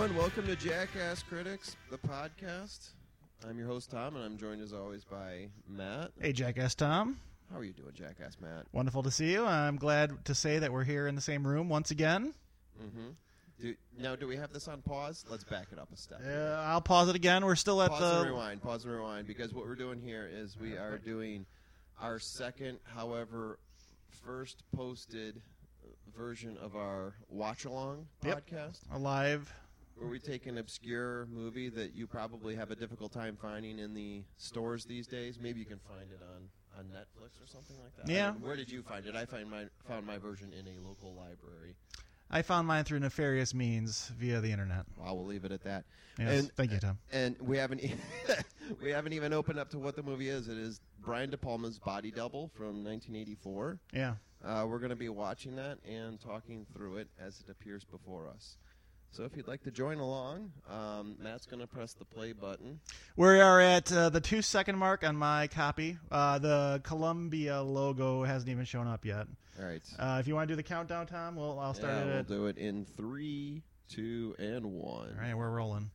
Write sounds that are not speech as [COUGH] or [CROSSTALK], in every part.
everyone. Welcome to Jackass Critics, the podcast. I'm your host, Tom, and I'm joined as always by Matt. Hey, Jackass Tom. How are you doing, Jackass Matt? Wonderful to see you. I'm glad to say that we're here in the same room once again. Mm-hmm. Do, now, do we have this on pause? Let's back it up a step. Uh, I'll pause it again. We're still at pause the. and rewind. Pause and rewind. Because what we're doing here is we are doing our second, however, first posted version of our watch along Yep. podcast. Alive. Where we take an obscure movie that you probably have a difficult time finding in the stores these days. Maybe you can find it on, on Netflix or something like that. Yeah. Where did you find it? I find my found my version in a local library. I found mine through nefarious means via the internet. Well, we'll leave it at that. Yes. And- Thank you, Tom. And we haven't e- [LAUGHS] we haven't even opened up to what the movie is. It is Brian De Palma's Body Double from 1984. Yeah. Uh, we're going to be watching that and talking through it as it appears before us. So if you'd like to join along, um, Matt's going to press the play button. We are at uh, the two second mark on my copy. Uh, the Columbia logo hasn't even shown up yet. All right. Uh, if you want to do the countdown, Tom, well, I'll start yeah, it we'll at. do it in three, two, and one. All right, we're rolling.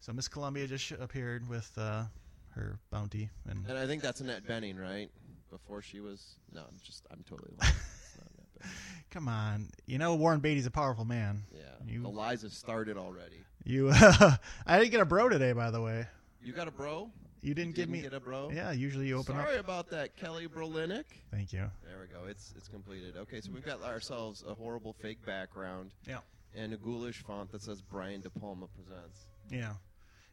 So Miss Columbia just sh- appeared with uh, her bounty, and And I think that's Annette Bening, right? Before she was no, I'm just I'm totally [LAUGHS] lying. It's not Annette Bening. [LAUGHS] come on, you know Warren Beatty's a powerful man. Yeah, You- the lies have started already. You, [LAUGHS] I didn't get a bro today, by the way. You got a bro? You didn't, give me. get a bro. Yeah, usually you open Sorry up. Sorry about that, Kelly Brolinick. Thank you. There we go. It's it's completed. Okay, so we've got ourselves a horrible fake background Yeah. and a ghoulish font that says Brian De Palma presents. Yeah.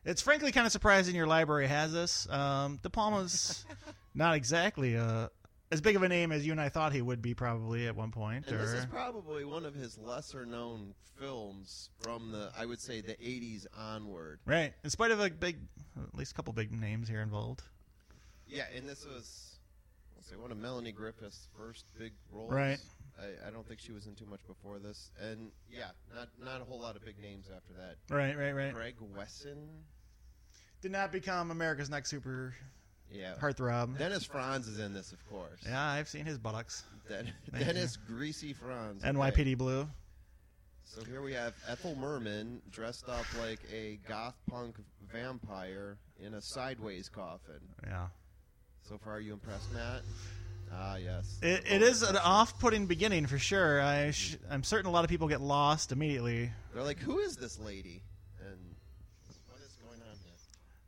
It's frankly kind of surprising your library has this. Um, De Palma's [LAUGHS] not exactly uh, as big of a name as you and I thought he would be, probably at one point. And this is probably one of his lesser known films from the I would say the 80s onward. right. In spite of a big, at least a couple big names here involved. Yeah, and this was let's say one of Melanie Griffith's first big roles. Right. I, I don't think she was in too much before this, and yeah, not not a whole lot of big names after that. Right, right, right. Greg Wasson. Did not become America's Next Super Yeah. Heartthrob. Dennis Franz is in this, of course. Yeah, I've seen his buttocks. Den- [LAUGHS] Thank Dennis Greasy Franz. Okay. NYPD Blue. So here we have Ethel Merman dressed up like a goth punk vampire in a sideways coffin. Yeah. So far, are you impressed, Matt? Ah, yes. It, it is an off-putting beginning for sure. I sh- I'm certain a lot of people get lost immediately. They're like, who is this lady? And what is going on here?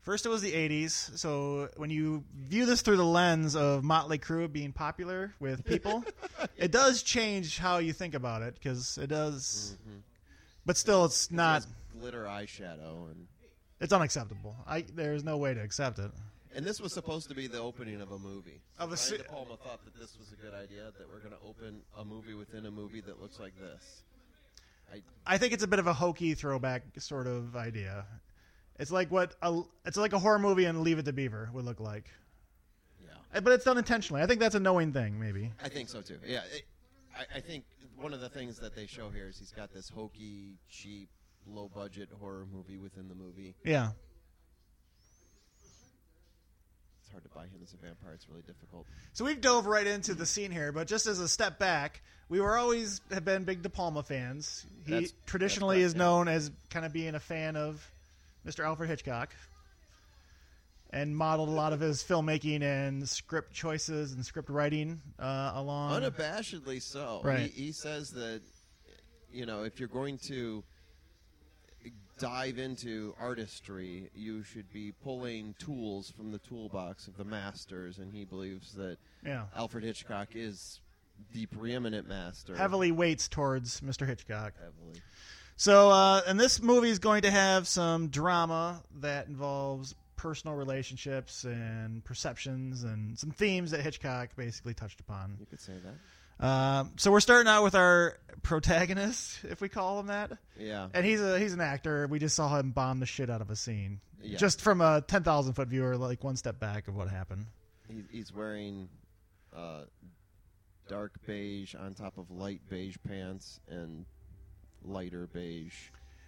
First, it was the '80s, so when you view this through the lens of Motley Crue being popular with people, [LAUGHS] it does change how you think about it because it does. Mhm. But still, it's It not. glitter eyeshadow, and It's unacceptable. I there's no way to accept it. and this was supposed to be the opening of a movie. Of a se- De Palma thought that this was a good idea that we're going to open a movie within a movie that looks like this. I think it's a bit of a hokey throwback sort of idea. It's like what a, it's like a horror movie and Leave It to Beaver would look like, Yeah, Uh, but it's done intentionally. I think that's a knowing thing, maybe. I think so too. Yeah, it, I, I think one of the things that they show here is he's got this hokey, cheap, low budget horror movie within the movie. Yeah. It's hard to buy him as a vampire. It's really difficult. So we've dove right into the scene here, but just as a step back, we were always have been big De Palma fans. He That's- traditionally that's is yeah. known as kind of being a fan of Mr. Alfred Hitchcock, and modeled a lot of his filmmaking and script choices and script writing uh, along. Unabashedly so. Right. He, he says that, you know, if you're going to dive into artistry, you should be pulling tools from the toolbox of the masters, and he believes that yeah, Alfred Hitchcock is the preeminent master. heavily weights towards Mr. Hitchcock. Heavily. So, uh, and this movie is going to have some drama that involves personal relationships and perceptions and some themes that Hitchcock basically touched upon. You could say that. Um, so we're starting out with our protagonist, if we call him that, Yeah. and he's a he's an actor. We just saw him bomb the shit out of a scene, Yeah. just from a ten thousand foot viewer, like one step back of what happened. He, he's wearing uh, dark beige on top of light beige pants and lighter beige.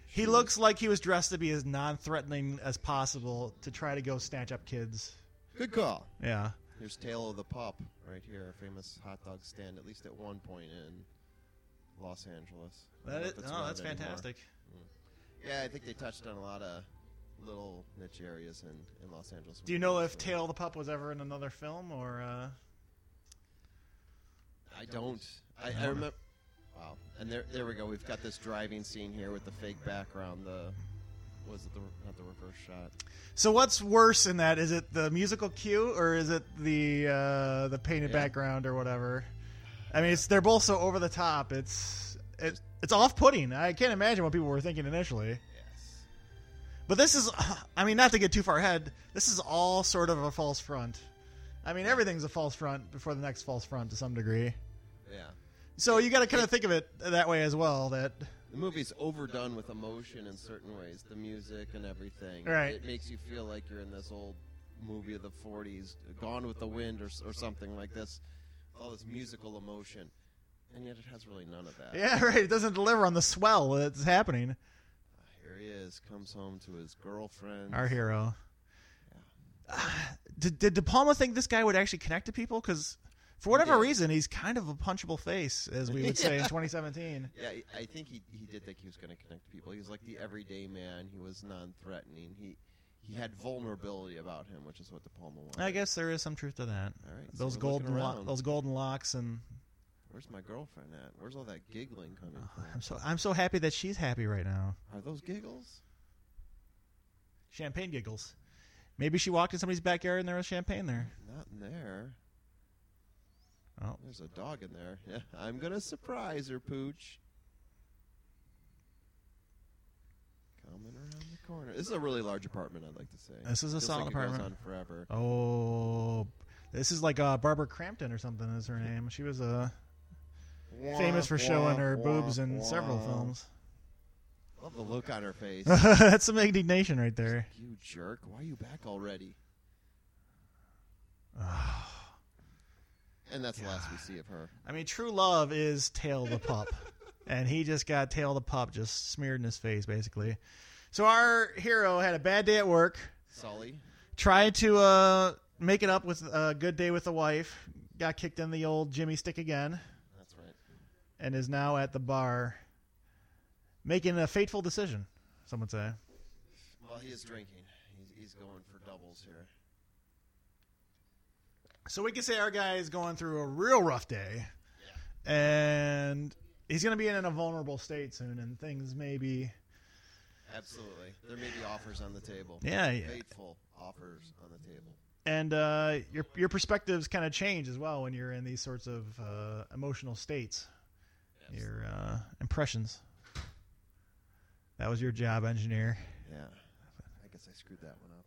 He shoes. looks like he was dressed to be as non-threatening as possible to try to go snatch up kids. Good call. Yeah. Here's Tail of the Pup right here, a famous hot dog stand, at least at one point in Los Angeles. That is, oh, that's anymore. fantastic. Yeah, I think they touched on a lot of little niche areas in, in Los Angeles. Do you know if Tail the Pup was ever in another film or? Uh... I don't. I, I remember. Wow. And there, there we go. We've got this driving scene here with the fake background. The was it the not the reverse shot? So what's worse in that? Is it the musical cue or is it the uh, the painted Yeah. background or whatever? I mean, it's they're both so over the top. It's it, it's off putting. I can't imagine what people were thinking initially. Yes. But this is, [SIGHS] I mean, not to get too far ahead. This is all sort of a false front. I mean, everything's a false front before the next false front to some degree. Yeah. So you got to kind of think of it that way as well. That The movie's overdone with emotion in certain ways. The music and everything. Right. It makes you feel like you're in this old movie of the '40s, Gone with the Wind, or, or something like this. All this musical emotion, and yet it has really none of that. yeah, [LAUGHS] right. It doesn't deliver on the swell that's happening. Here he is, comes home to his girlfriend. Our hero. Yeah. [SIGHS] Did did De Palma think this guy would actually connect to people? Because for whatever did. reason, he's kind of a punchable face, as we would say in [LAUGHS] 2017. Yeah, I- I think he he did think he was going to connect to people. He was like the everyday man. He was non-threatening. He he had vulnerability about him, which is what De Palma wanted. I guess there is some truth to that. All right, Those we're golden lo- those golden locks and Where's my girlfriend at? Where's all that giggling coming from? I'm from? so I'm so happy that she's happy right now. Are those giggles? Champagne giggles. Maybe she walked in somebody's backyard and there was champagne there. Not in there. Oh, There's a dog in there. Yeah, I'm gonna surprise her, Pooch. Coming around the corner. This is a really large apartment. I'd like to say. This is a Feels solid like it goes apartment. on forever. oh, this is like uh, Barbara Crampton or something is her name. She was uh, famous for showing her boobs in several films. Love the look on her face. [LAUGHS] That's some indignation right there. you jerk! Why are you back already? And that's the last we see of her. I mean, true love is Tail the pup, [LAUGHS] and he just got Tail the pup just smeared in his face, basically. So our hero had a bad day at work, Sully. tried to uh, make it up with a good day with the wife, got kicked in the old Jimmy stick again, That's right. and is now at the bar making a fateful decision. Some would say. Well, he is drinking. He's, he's going for doubles here. So we can say our guy is going through a real rough day, and he's going to be in a vulnerable state soon, and things may be. Absolutely. There may be offers on the table. Yeah, yeah. Fateful offers on the table. and uh, your your perspectives kind of change as well when you're in these sorts of uh, emotional states. Your uh, impressions. That was your job, engineer. Yeah. I guess I screwed that one up.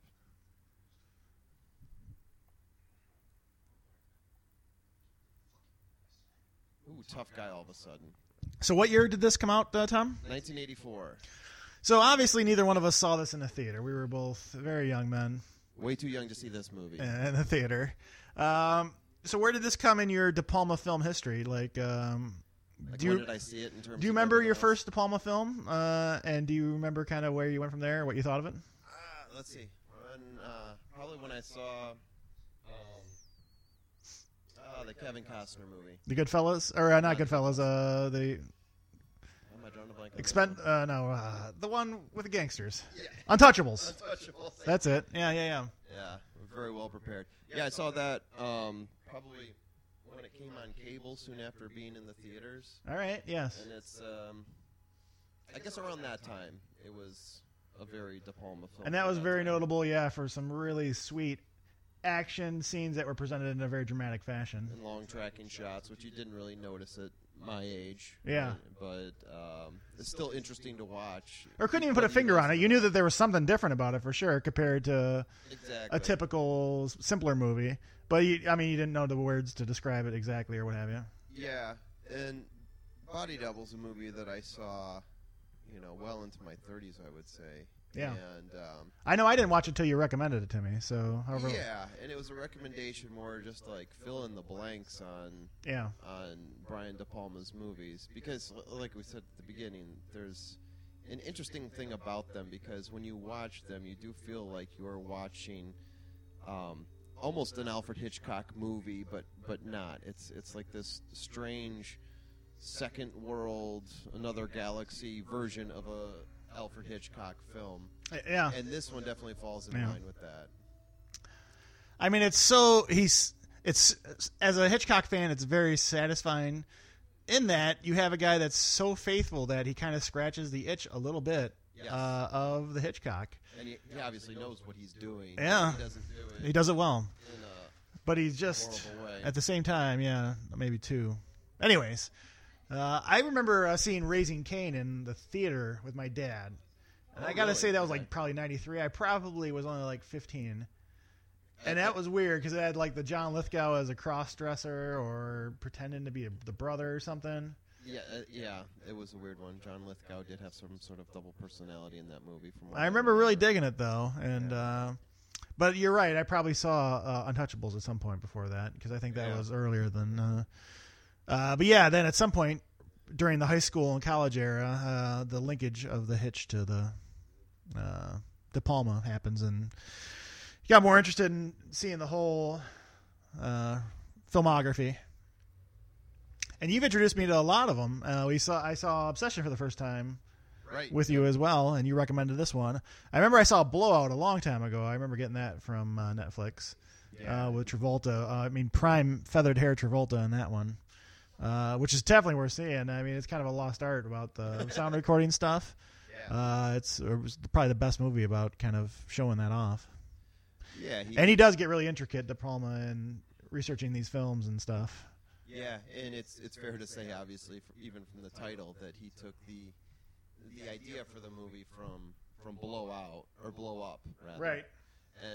Ooh, tough guy all of a sudden. So, what year did this come out, uh, Tom? 1984. So, obviously, neither one of us saw this in a theater. We were both very young men Way too young to see this movie. in the theater. Um, so, where did this come in your De Palma film history? Like, um, Like, do when you did I see it in terms do you remember your else? first De Palma film? Uh, and do you remember kind of where you went from there? What you thought of it? Uh, let's see. When, uh, probably when I saw uh, the Kevin Costner movie. The Goodfellas, or uh, not Goodfellas? Uh, the am I drawing a blank on that Expend one? uh, no, uh, the one with the gangsters. Untouchables. Untouchable. That's it. Yeah, yeah, yeah. Yeah, very well prepared. Yeah, I saw that um, probably when it came on cable soon after being in the theaters, All right. Yes. and it's um, I guess around that time it was a very De Palma film. And that was very notable, yeah, for some really sweet action scenes that were presented in a very dramatic fashion. And long tracking shots, which you didn't really notice at my age. Yeah. But um, it's still interesting to watch. Or couldn't even put a finger on it. You knew that there was something different about it for sure compared to exactly a typical simpler movie. But you, I mean, you didn't know the words to describe it exactly or what have you. Yeah, and Body Double's a movie that I saw, you know, well into my 30s, I would say. Yeah. And um, I know I didn't watch it until you recommended it to me. So, however, yeah, and it was a recommendation more just to, like fill in the blanks on yeah. on Brian De Palma's movies because, like we said at the beginning, there's an interesting thing about them because when you watch them, you do feel like you're watching um, almost an Alfred Hitchcock movie, but but not. It's it's like this strange second world, another galaxy version of a Alfred Hitchcock film, Yeah. and this one definitely falls in Yeah. line with that. I mean, it's so he's it's as a Hitchcock fan, it's very satisfying. In that you have a guy that's so faithful that he kind of scratches the itch a little bit Yes. uh, of the Hitchcock. And he, he obviously knows what he's doing. Yeah. he doesn't do it He does it well, in a but he's just way. at the same time, yeah, maybe two. Anyways, uh, I remember uh, seeing Raising Cain in the theater with my dad, and Oh, I gotta really? say that was like probably '93. I probably was only like 15. And that was weird because it had like the John Lithgow as a cross dresser or pretending to be a, the brother or something. Yeah, uh, yeah, it was a weird one. John Lithgow did have some sort of double personality in that movie. From I remember really digging it though, and uh, but you're right. I probably saw uh, Untouchables at some point before that because I think that Yeah. was earlier than. Uh, but yeah, then at some point during the high school and college era, uh, the linkage of the Hitch to the uh, De Palma happens, and you got more interested in seeing the whole uh, filmography. And you've introduced me to a lot of them. Uh, we saw I saw Obsession for the first time right with you as well, and you recommended this one. I remember I saw Blowout a long time ago. I remember getting that from uh, Netflix Yeah. uh, with Travolta. Uh, I mean, prime feathered hair Travolta in that one, uh, which is definitely worth seeing. I mean, it's kind of a lost art about the [LAUGHS] sound recording stuff. Yeah. Uh, it's it was probably the best movie about kind of showing that off. yeah, he, And he does get really intricate, De Palma, in researching these films and stuff. yeah, and it's it's fair to say, obviously, even from the title, that he took the the idea for the movie from from Blowout or Blow Up, rather. Right?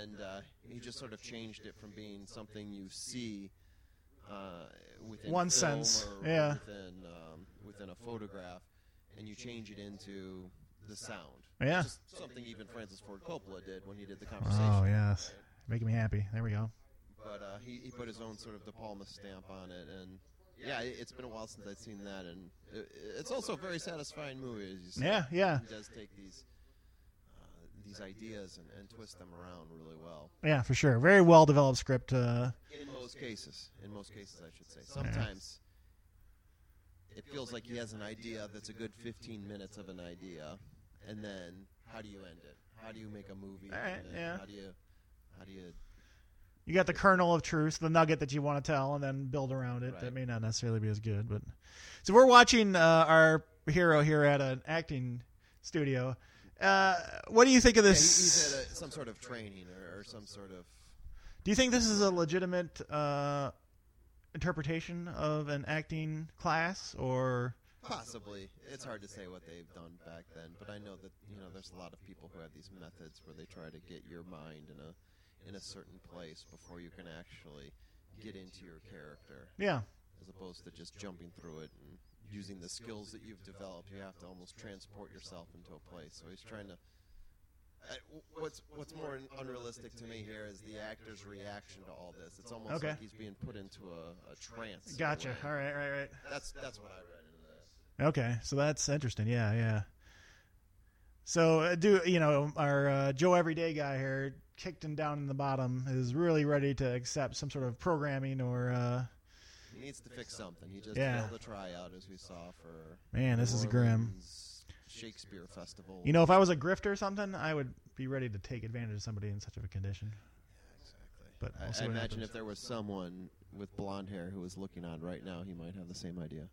And uh, he just sort of changed it from being something you see uh, within One sense, yeah. within um, within a photograph, and you change it into the sound. Yeah. Something even Francis Ford Coppola did when he did the conversation. Oh yes, making me happy. There we go. But uh, he, he put his own sort of De Palma stamp on it, and yeah, it, it's been a while since I've seen that, and it, it's also a very satisfying movie. As you said. Yeah, yeah, He does take these these ideas and, and twist them around really well. yeah, for sure. Very well developed script. Uh, In most cases, in most cases, I should say. Sometimes it feels like he has an idea that's a good 15 minutes of an idea, and then how do you end it? How do you make a movie? Right, yeah. How do you how do you you got the kernel of truth, the nugget that you want to tell, and then build around it. Right. That may not necessarily be as good, but so we're watching uh, our hero here at an acting studio. Uh, what do you think of Yeah, he- this? he's at a, some sort of training or, or some sort of do you think this is a legitimate uh, interpretation of an acting class, or Possibly. It's hard to say what they've done back then, but I know that you know there's a lot of people who have these methods where they try to get your mind in a in a certain place before you can actually get into your character, yeah, as opposed to just jumping through it and using the skills that you've developed. You have to almost transport yourself into a place. So he's trying to. Uh, what's what's more unrealistic to me here is the actor's reaction to all this. It's almost Okay. like he's being put into a, a trance. in a gotcha. way. All right, right, right. That's that's what I read into this. Okay, so that's interesting. Yeah, yeah. So uh, do you know our uh, Joe Everyday guy here, kicked him down in the bottom, is really ready to accept some sort of programming or uh, He needs to fix something. He just Yeah. failed a tryout, as we saw for Man, this New is grim. Orleans Shakespeare Festival. you know if I was a grifter or something, I would be ready to take advantage of somebody in such of a condition. exactly. But I, we'll see I what imagine happens. if there was someone with blonde hair who was looking on right now, he might have the same idea.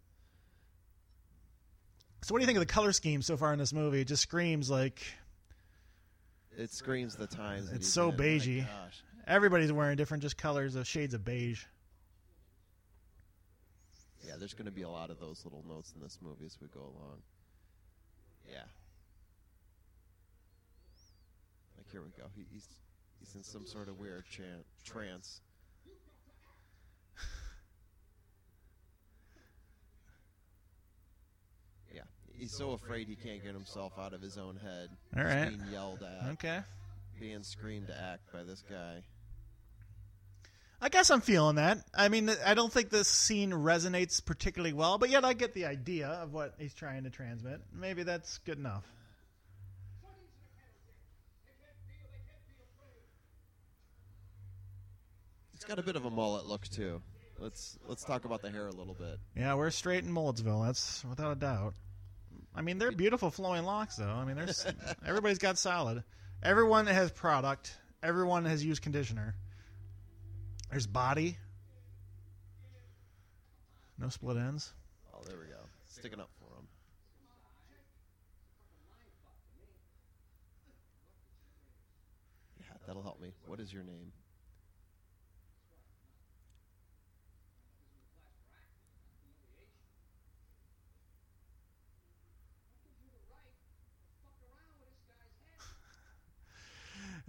So what do you think of the color scheme so far in this movie? It just screams like It screams the times. that It's he's so in. My beigey. gosh. everybody's wearing different just colors of shades of beige. Yeah, there's going to be a lot of those little notes in this movie as we go along. Yeah. Like here we go. He, he's he's in some sort of weird chan- trance. [LAUGHS] Yeah, he's so afraid he can't get himself out of his own head. All He's being yelled at, Okay. being screamed at by this guy. I guess I'm feeling that. I mean, I don't think this scene resonates particularly well, but yet I get the idea of what he's trying to transmit. Maybe that's good enough. He's got a bit of a mullet look too. Let's let's talk about the hair a little bit. Yeah, we're straight in Mulletsville. That's without a doubt. I mean, they're beautiful flowing locks, though. I mean, there's [LAUGHS] everybody's got solid. Everyone has product. Everyone has used conditioner. There's body. No split ends. Oh, there we go. Sticking up for him. Yeah, that'll help me. What is your name?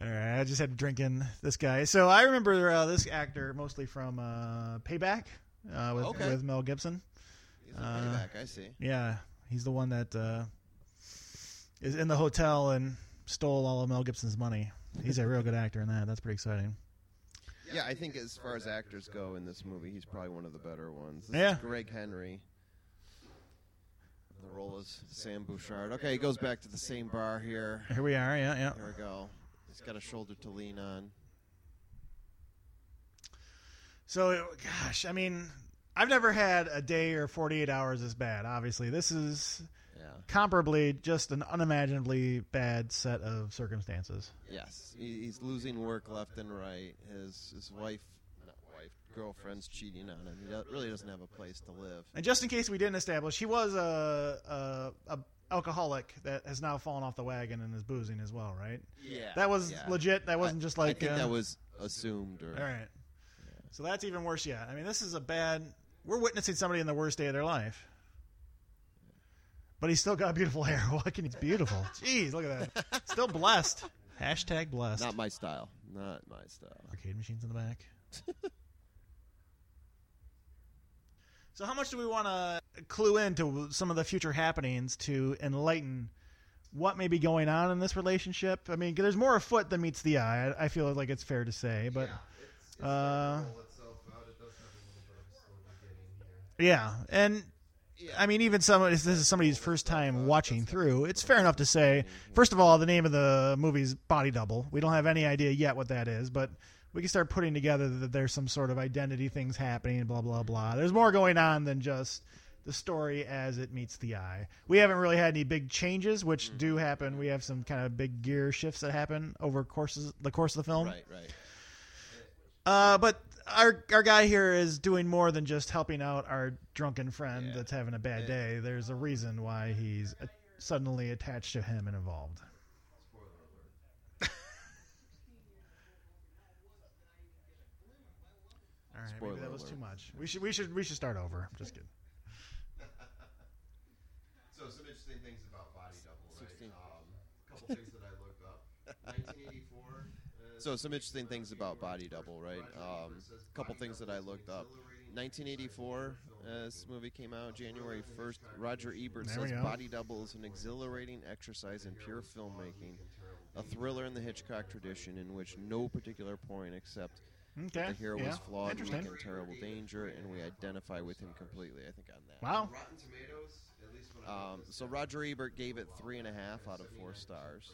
All right, I just had to drink in this guy. So I remember uh, this actor mostly from uh, Payback uh, with, Okay. with Mel Gibson. He's Uh, payback, I see. Yeah, he's the one that uh, is in the hotel and stole all of Mel Gibson's money. He's a real good actor in that. That's pretty exciting. Yeah, I think as far as actors go in this movie, he's probably one of the better ones. This Yeah. Gregg Henry. The role is Sam Bouchard. Okay, he goes back to the same bar here. Here we are. Yeah, yeah. There we go. He's got a shoulder to lean on. So, gosh, I mean, I've never had a day or 48 hours as bad. Obviously, this is Yeah. comparably just an unimaginably bad set of circumstances. Yes, he's losing work left and right. His his wife, not wife, girlfriend's cheating on him. He really doesn't have a place to live. And just in case we didn't establish, he was a, a, a alcoholic that has now fallen off the wagon and is boozing as well, right? Yeah, That was yeah. legit. That wasn't I- just like I think uh, that was assumed. Or all right. So that's even worse yet. I mean, this is a bad. We're witnessing somebody in the worst day of their life. But he's still got beautiful hair. [LAUGHS] What can he's beautiful? [LAUGHS] Jeez, look at that. Still blessed. [LAUGHS] Hashtag blessed. not my style. Not my style. Arcade machines in the back. So, how much do we want to clue into some of the future happenings to enlighten what may be going on in this relationship? I mean, there's more afoot than meets the eye. I I feel like it's fair to say, but uh, yeah, and I mean, even some if this is somebody's first time watching through, it's fair enough to say. First of all, the name of the movie's Body Double. We don't have any idea yet what that is, but we can start putting together that there's some sort of identity things happening. Blah blah blah. There's more going on than just the story as it meets the eye. We haven't really had any big changes, which do happen. We have some kind of big gear shifts that happen over courses the course of the film. Right, right. Uh, but our our guy here is doing more than just helping out our drunken friend Yeah. that's having a bad Yeah. day. There's a reason why he's uh, suddenly attached to him and involved. All right, maybe that was alert. too much. We should we should we should start over. Just kidding. [LAUGHS] So some interesting things about Body Double, right? 16. Um, a couple things that I looked up. 1984. uh, So some interesting things about Body Double, right? Um, couple things that I looked up. 1984, uh, this movie came out January 1st. Roger Ebert There we says go. Body Double is an exhilarating exercise in pure filmmaking, a thriller in the Hitchcock tradition in which no particular point except Okay. the hero yeah. was flawed, weak, Interesting. in terrible danger, and we identify with him completely. I think on that. Wow. Rotten Tomatoes, at least Um, so Roger Ebert gave it three and a half out of four stars.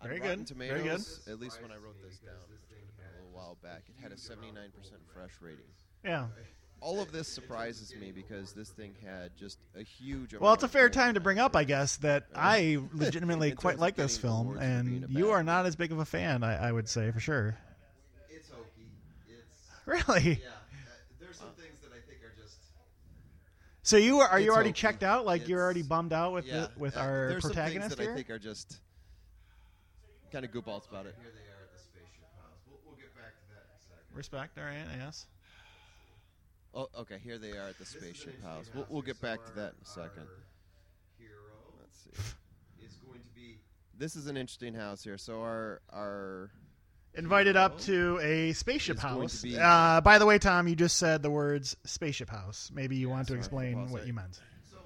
On Very Rotten good, very good. At least when I wrote this down, which would have been a little while back, it had a 79% fresh rating. Yeah. All of this surprises me because this thing had just a huge. Well, it's a fair time to bring up, I guess, that [LAUGHS] I legitimately quite like this film, awards for being and you are not as big of a fan. I, I would say for sure. It's hokey. It's Really? yeah. Uh, there's some things that I think are just So you are, are you already okay. checked out? Like you're already bummed out with Yeah, the, with uh, our there's protagonist some things that? I think are just kind of goofballs about it. here they are at the spaceship house. We'll, we'll get back to that in a second. Respect. All right. Yes. Oh, okay. Here they are at the This is an spaceship interesting house. We'll, we'll get So back to that in a second. our Hero Let's see. is going to be This is an interesting house here. So our our Invited up to a spaceship It's going house. to be- uh, by the way, Tom, you just said the words spaceship house. Maybe you want to sorry. explain Well, what sorry. you meant. so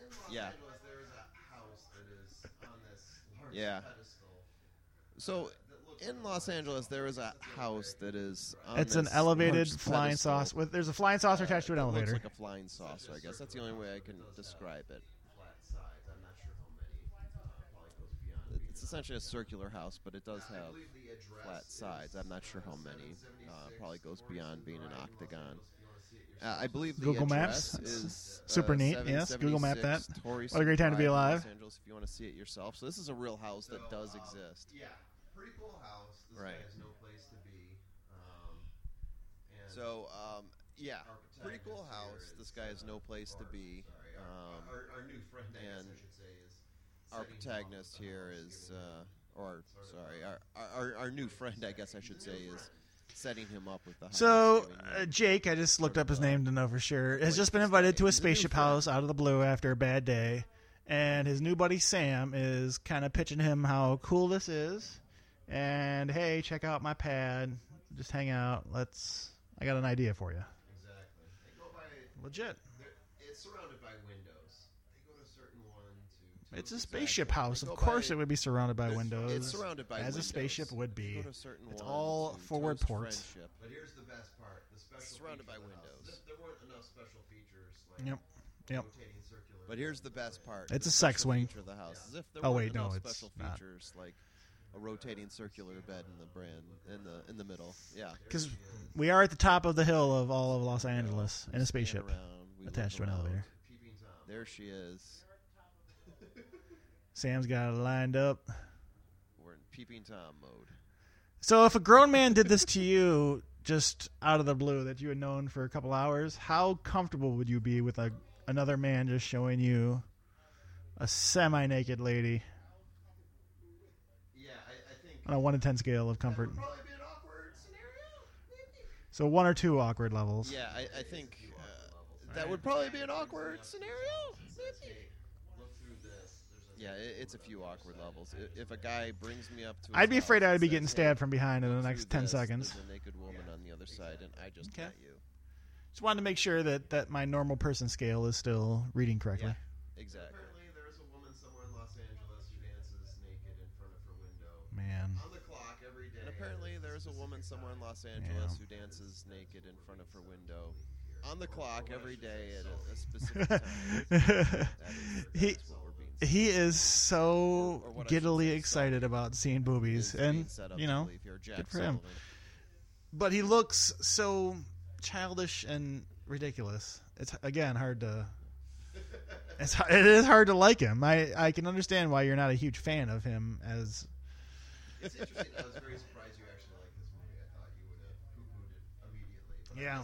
in Los Yeah. Angeles. There is a house that is on this large Yeah. pedestal. so in Los Angeles there is a house that is. On It's an this elevated large flying pedestal. saucer. With there's a flying saucer attached to an It elevator. Looks like a flying saucer. I guess that's the only way I can describe it. flat sides. I'm not sure how many. Uh, probably goes beyond. It's essentially a circular house, but it does I have believe the address flat sides. I'm not sure how many. Uh, probably goes beyond being an octagon. If you want to see it yourself. Uh, I believe the Google Maps? address That's is [LAUGHS] super uh, neat, yes. Google Map that. Torrey What a great time to be alive. Los Angeles, if you want to see it yourself. So this is a real house that So, does um, exist. Yeah, pretty cool house. This Right. guy has no place to be. Um, and So um, yeah, pretty cool house. This guy has uh, no place to be. Sorry, our, Um, our, our new friend, I guess and I should say, is our setting him up with protagonist the here house, is, giving him uh, or sorry, our, our our new friend, I guess I should say, is setting him up with the house. So uh, Jake, I just looked up his name to know for sure, has just been invited to a is the new spaceship house out of the blue after a bad day, and his new buddy Sam is kind of pitching him how cool this is, and hey, check out my pad, just hang out. Let's. I got an idea for you. Exactly. They go by. Legit. It's surrounded by windows. They go to certain one, two. two. It's a Exactly. spaceship house. Of go course, by- it would be surrounded by windows. It's surrounded by as windows. a spaceship would be. Go to certain It's one all to forward toast ports. friendship. But here's the best part: the special surrounded feature by of the house. windows. There, there weren't enough special features like Yep. Yep. rotating circular. But here's the best part. It's the a sex special wing. feature of the house. As if there Oh, weren't wait, no, enough it's special not. features like a rotating circular bed in the brand in the in the middle. Yeah. Because we are at the top of the hill of all of Los Angeles in a Stand spaceship around, we attached to an around. elevator. peeping tom. There she is. Sam's got it lined up. We're in peeping tom mode. So if a grown man did this to you just out of the blue that you had known for a couple hours, how comfortable would you be with a another man just showing you a semi-naked lady Yeah, I, I think on a one to ten scale of that comfort? would probably be an awkward scenario. So one or two awkward levels. Yeah, I, I think uh, that would probably be an awkward scenario. Says, hey, look through this. There's a Yeah, it, it's a few awkward levels. I- If a guy brings me up to, I'd be afraid I'd and be says, getting "Hey, stabbed from behind in the next ten this, seconds. There's a naked woman on the other side, and I just Okay. got you. Just wanted to make sure that, that my normal person scale is still reading correctly. Exactly. Apparently, there's a woman somewhere in Los Angeles who dances naked in front of her window Man. on the clock every day. And apparently, there's a woman somewhere in. Los Angeles Yeah. who dances naked in front of her window on the clock every day at a, a specific time. [LAUGHS] He that's what we're being he is so Or what I should giddily say, excited about seeing boobies, and set you know, believe good for him. But he looks so childish and ridiculous. It's again hard to. It's it is hard to like him. I I can understand why you're not a huge fan of him as It's interesting. I was very surprised you actually liked this movie. I thought you would have poo-pooed it immediately. But Yeah.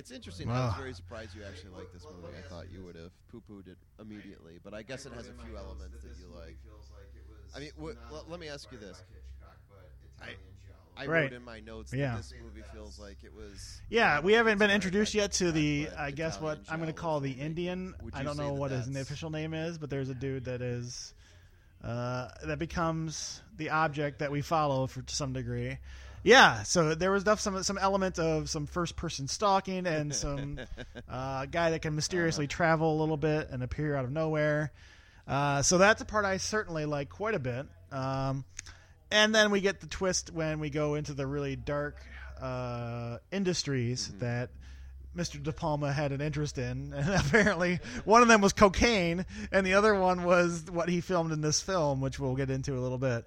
It's interesting. I was very surprised you actually liked this movie. I thought you would have poo-pooed it immediately, but I guess it has a few elements that you like. Feels like it was I mean, wh- not let- me ask you this. but I Right. wrote in my notes Yeah. that this movie feels like it was. Yeah, we haven't been introduced yet to the, I guess what I'm going to call the. Indian. I don't know that what his official name is, but there's a dude that is uh, that becomes the object that we follow for to some degree. Yeah, so there was some some element of some first person stalking and [LAUGHS] some uh, guy that can mysteriously travel a little bit and appear out of nowhere. Uh, so that's a part I certainly like quite a bit. Um, and then we get the twist when we go into the really dark uh, industries Mm-hmm. that Mr. De Palma had an interest in, [LAUGHS] and apparently one of them was cocaine, and the other one was what he filmed in this film, which we'll get into a little bit.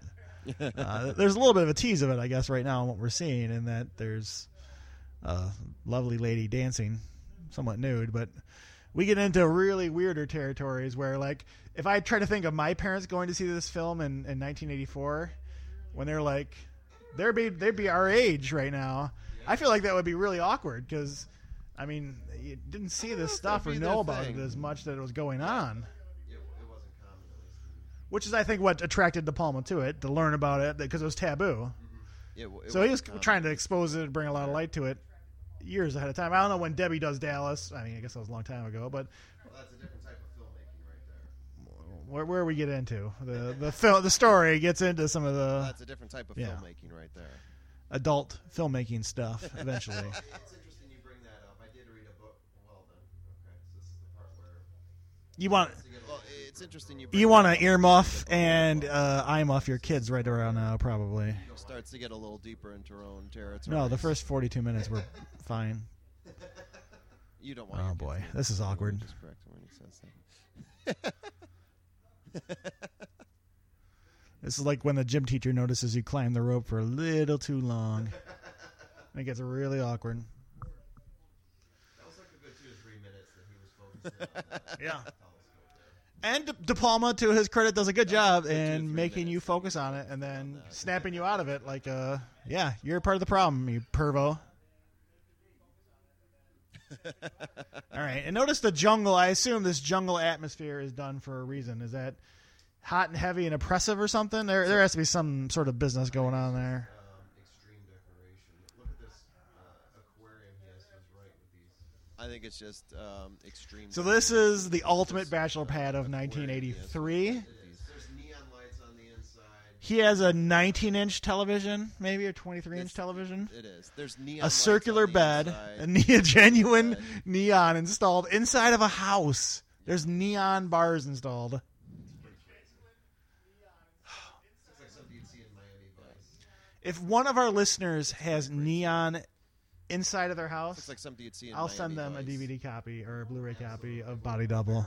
Uh, there's a little bit of a tease of it, I guess, right now in what we're seeing, in that there's a lovely lady dancing, somewhat nude, but we get into really weirder territories where, like, if I try to think of my parents going to see this film in, in 1984, when they're like, they'd be they'd be our age right now. I feel like that would be really awkward because, I mean, you didn't see this stuff or know about thing. it as much that it was going on. Which is, I think, what attracted De Palma to it to learn about it because it was taboo. Mm-hmm. Yeah, it so he was common. trying to expose it and bring a lot of light to it years ahead of time. I don't know when Debbie does Dallas. I mean, I guess that was a long time ago, but Well, that's a different type of filmmaking right there. where, where we get into the the film, the story gets into some of the That's a different type of Yeah. filmmaking right there. adult filmmaking stuff [LAUGHS] eventually. It's interesting you bring that up. I did read a book. Well then, okay. So this is the part where you want to get a Well, little it's interesting you. you want to up. earmuff and uh, eye muff your kids right around now, probably. starts to get a little deeper into her own territory. No, the first forty-two minutes were [LAUGHS] fine. You don't want. Oh, boy. This is awkward. Just correct when he says that. [LAUGHS] This is like when the gym teacher notices you climb the rope for a little too long. And [LAUGHS] it gets really awkward. That was like a good two or three minutes that he was focused. Yeah. And De, De Palma, to his credit, does a good job in making you focus on it and then snapping you out of it. Like, uh, yeah, you're part of the problem, you pervo. [LAUGHS] All right, and notice the jungle. I assume this jungle atmosphere is done for a reason. Is that hot and heavy and oppressive or something? There, there has to be some sort of business going on there. Um, extreme decoration. Look at this uh, aquarium he has to his right with these. I think it's just um, extreme. So this is the ultimate bachelor pad of 1983. There's neon lights on the inside. He has a 19 inch television, maybe a 23 inch television. It is. There's neon. a circular bed, inside. a, ne- a [LAUGHS] genuine Bed. neon installed inside of a house. There's neon bars installed. It's like something you'd see in Miami If one of our listeners has neon inside of their Looks house, like something you'd see in I'll Miami send them a DVD copy or a Blu-ray copy of Body Double.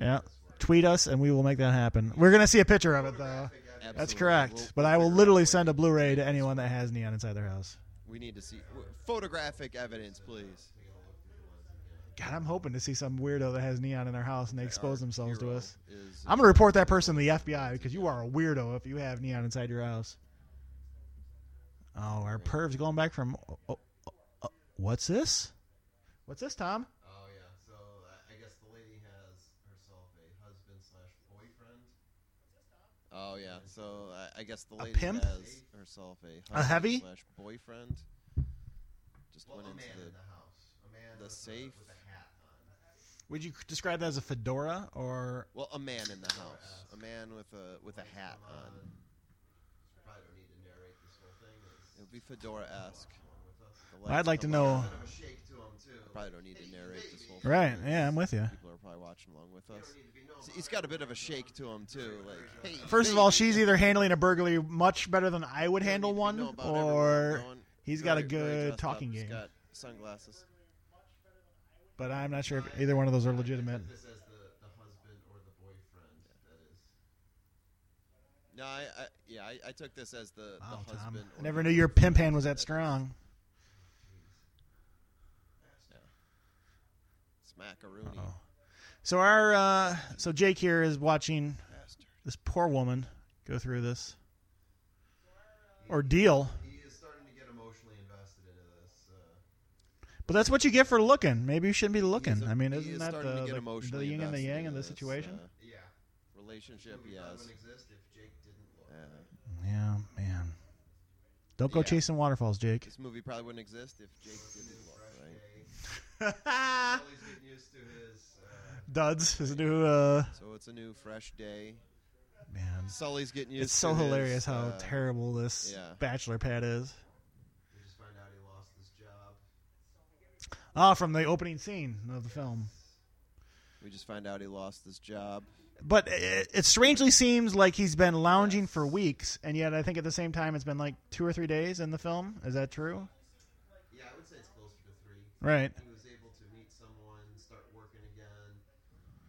Yeah, tweet us and we will make that happen. We're gonna see a picture of it though. That's correct. We'll- But I will literally send a Blu-ray to anyone that has neon inside their house. We need to see photographic evidence, please. God, I'm hoping to see some weirdo that has neon in their house and they expose Our themselves to us. is, I'm gonna report that person to the FBI because you are a weirdo if you have neon inside your house. Oh, our perv's going back from. Oh, What's this? What's this, Tom? Oh yeah. So uh, I guess the lady has herself a husband slash boyfriend. Oh yeah. So I, I guess the A lady pimp? has herself a A heavy? slash boyfriend. Just Well, went a into man the in the house. A man the with safe. A, with a hat on. Would you describe that as a fedora or? well, a man in the house, a man with a with a hat on. Probably don't need to narrate this whole thing. It's It would be fedora-esque. along with us. The I'd like to know- Bit of a shake to him too. Probably don't need to narrate this whole. Right. Yeah, I'm with you. People are probably watching along with us. Don't need to be known See, He's got a bit of a shake to him too. Like, hey, First of all, baby. she's either handling a burglary much better than I would handle need to one, know about everyone or going- he's got a very- very good dressed talking up. He's game. got sunglasses. but I'm not sure if either one of those are legitimate. This as the, the husband or the boyfriend. That is. No, I, I yeah, I, I took this as the, Wow, the oh, Tom. husband. I or never the knew your pimp hand was that strong. Smackaroonie. Oh. So our uh, so Jake here is watching Bastard. this poor woman go through this ordeal. He is starting to get emotionally invested into this. Uh, But that's what you get for looking. Maybe you shouldn't be looking. He's a- I mean, isn't is that the, to get the, emotionally the yin and the yang in into this situation? yeah. uh, relationship, yes. probably exist if Jake didn't look. Uh, yeah, man. Don't go Yeah. chasing waterfalls, Jake. this movie probably wouldn't exist if Jake didn't look right. [LAUGHS] Fresh day. Sully's getting used to his. Uh, Duds is a new. Uh, So it's a new, fresh day. man, Sully's getting used. it's so to his, hilarious how uh, terrible this yeah. bachelor pad is. we just find out he lost his job. Oh, from the opening scene of the film. We just find out he lost his job. But it, it strangely seems like he's been lounging for weeks, and yet I think at the same time it's been like two or three days in the film. Is that true? Yeah, I would say it's closer to three. Right. He was able to meet someone, start working again,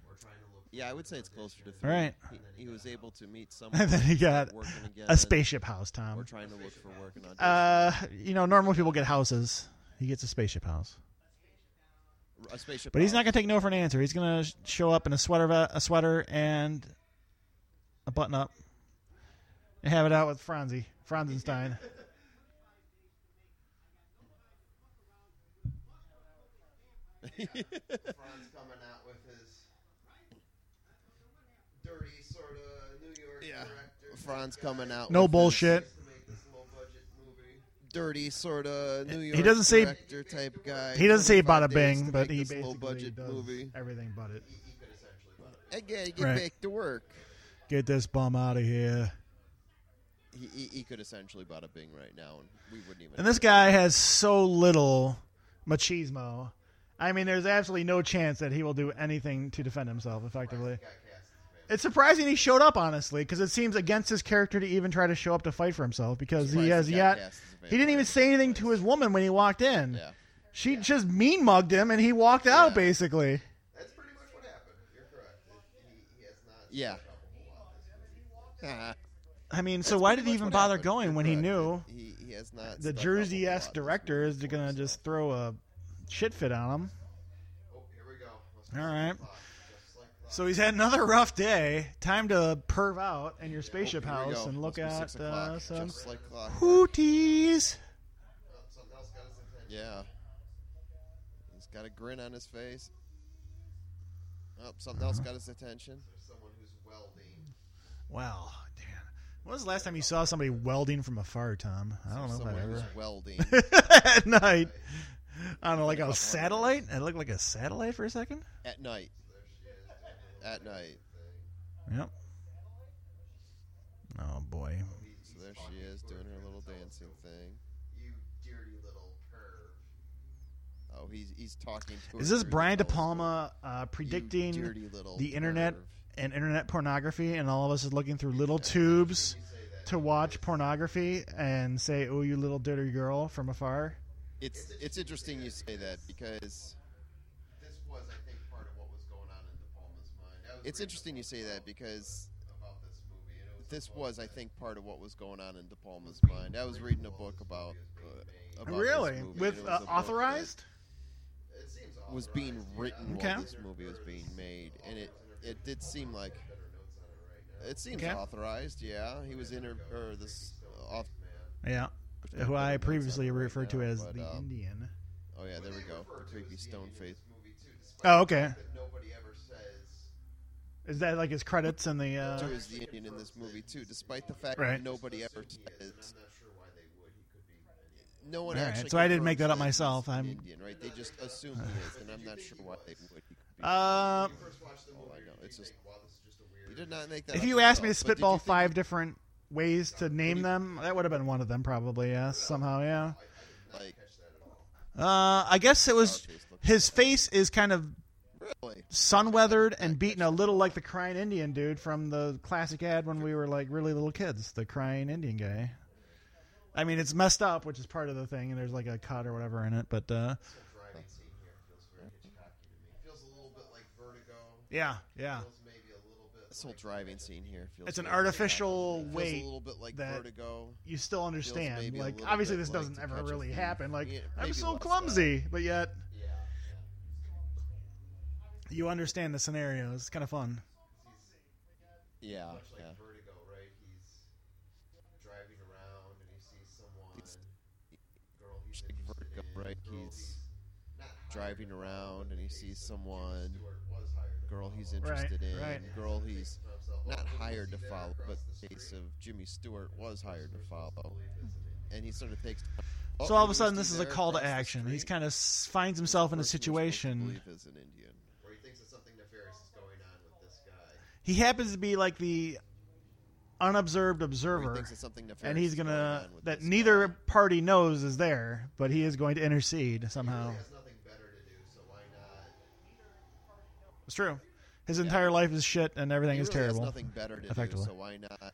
or trying to look. for Yeah, I would say it's closer to three. Right. He, he was able to meet [LAUGHS] someone. And then he got working again. a spaceship house, Tom. We're trying to look for work and. Uh, you know, normal people get houses. He gets a spaceship house. a spaceship. But he's not gonna take no for an answer. He's gonna sh- show up in a sweater, ve- a sweater, and a button up, and have it out with Franzi, Franzenstein. [LAUGHS] Franz coming out with his dirty sort of New York Yeah. Director. Franz coming out. No with bullshit. his To make this low. Dirty sort of New York. He doesn't say- director type guy. He doesn't say 25 bada days bing, to but make he this low basically budget does movie. everything but it. He, he could essentially. But get Right. back to work. Get this bum out of here. He, he, he could essentially bada bing right now, and we wouldn't even. And this guy has so little machismo. I mean, there's absolutely no chance that he will do anything to defend himself effectively. got cast as a It's surprising he showed up, honestly, because it seems against his character to even try to show up to fight for himself because he has he yet. cast as a He didn't even say anything to his woman when he walked in. Yeah. She just mean mugged him and he walked out, Yeah. basically. That's pretty much what happened. You're correct. It, he, he has not. Yeah. stepped up a whole lot this movie. I mean, so That's why did he even bother happened. going You're when he knew He, he has not. the stepped up a Jersey whole esque lot this director is going to just throw a shit fit on him? Oh, here we go. Let's All right. Just like that. So he's had another rough day. Time to perv out in your spaceship Oh, house and look at uh, some like hooties. Something else got his attention. Yeah. He's got a grin on his face. Oh, something else got his attention. There's someone who's welding. Wow, Dan. When was the last time you saw somebody welding from afar, Tom? I don't know if I ever. welding. [LAUGHS] At night. I don't know, like a satellite? It looked like a satellite for a second? at night. There she is. doing At night. Yep. Oh, boy. So there she is doing her little dancing thing. You dirty little perv. Oh, he's he's talking to her. Is this Brian De. Palma uh, predicting the internet perv. and internet pornography, and all of us is looking through little tubes You say that. to watch pornography and say, "Oh, you little dirty girl" from afar? It's it's interesting you say that because This was, I think, part of what was going on in De Palma's mind. I was it's interesting you say that because about this movie, it was this was, I think, part of what was going on in De Palma's mind. I was reading a book about uh, about really? With uh, was a book that authorized? It seems authorized was being written Okay. while this movie was being made, and it it did seem like Better notes on it right now. it seems Okay. authorized. Yeah, he was in or this uh, off. Yeah. Who I previously referred to as but, the um, Indian. Oh yeah, there we go. The creepy stone face. Oh, okay. fact that nobody ever says Is that like his credits in the? Uh... Too is the Indian in this movie too, despite the fact Right. that nobody ever Indian, and says. not sure why they would. He could be Indian. No one All right, so I didn't make that up myself. I'm- Indian, right? They just assume he is, and I'm not sure why they would. He be. Uh, When you first watched the Oh, I know, it's just- think, wow, this is just a weird. You did not make that. if up you asked me to yourself, but did spitball five different ways to name them, that would have been one of them, probably. Yeah, somehow. Yeah. like catch that at all. Uh, I guess it was his face is kind of really? sun weathered and beaten a little like the crying Indian dude from the classic ad when we were like really little kids, the crying Indian guy. I mean, it's messed up, which is part of the thing, and there's like a cut or whatever in it. But uh, This whole driving scene here feels very to me. Feels a little bit like Vertigo. yeah, yeah, Feels maybe a little bit. This whole driving scene here feels. it's an artificial feels weight. a little bit like that- Vertigo. You still understand, like obviously this like doesn't ever really happen. Like I'm so less clumsy, but yet. You understand the scenario. It's kind of fun. Yeah, much like yeah. Vertigo, right? He's driving around and he sees someone. It's- girl he's like interested Vertigo, in, right? girl He's not hired driving to around follow, and he but sees someone, Stewart was hired girl he's follow. interested in, right. girl he's To himself, oh, not hired to follow, but the the case of Jimmy Stewart was hired to follow, Believe is an Indian. and he sort of takes. So all of a sudden, this is a call to action. He's kind of finds himself in a situation. Believe is an Indian. He happens to be like the unobserved Or he observer, something and he's going gonna on that neither guy. party knows is there, but he is going to intercede somehow. really has nothing better to do, so? It's true. His entire life is shit, and everything He is really has terrible. nothing better to effectively. do, so why not?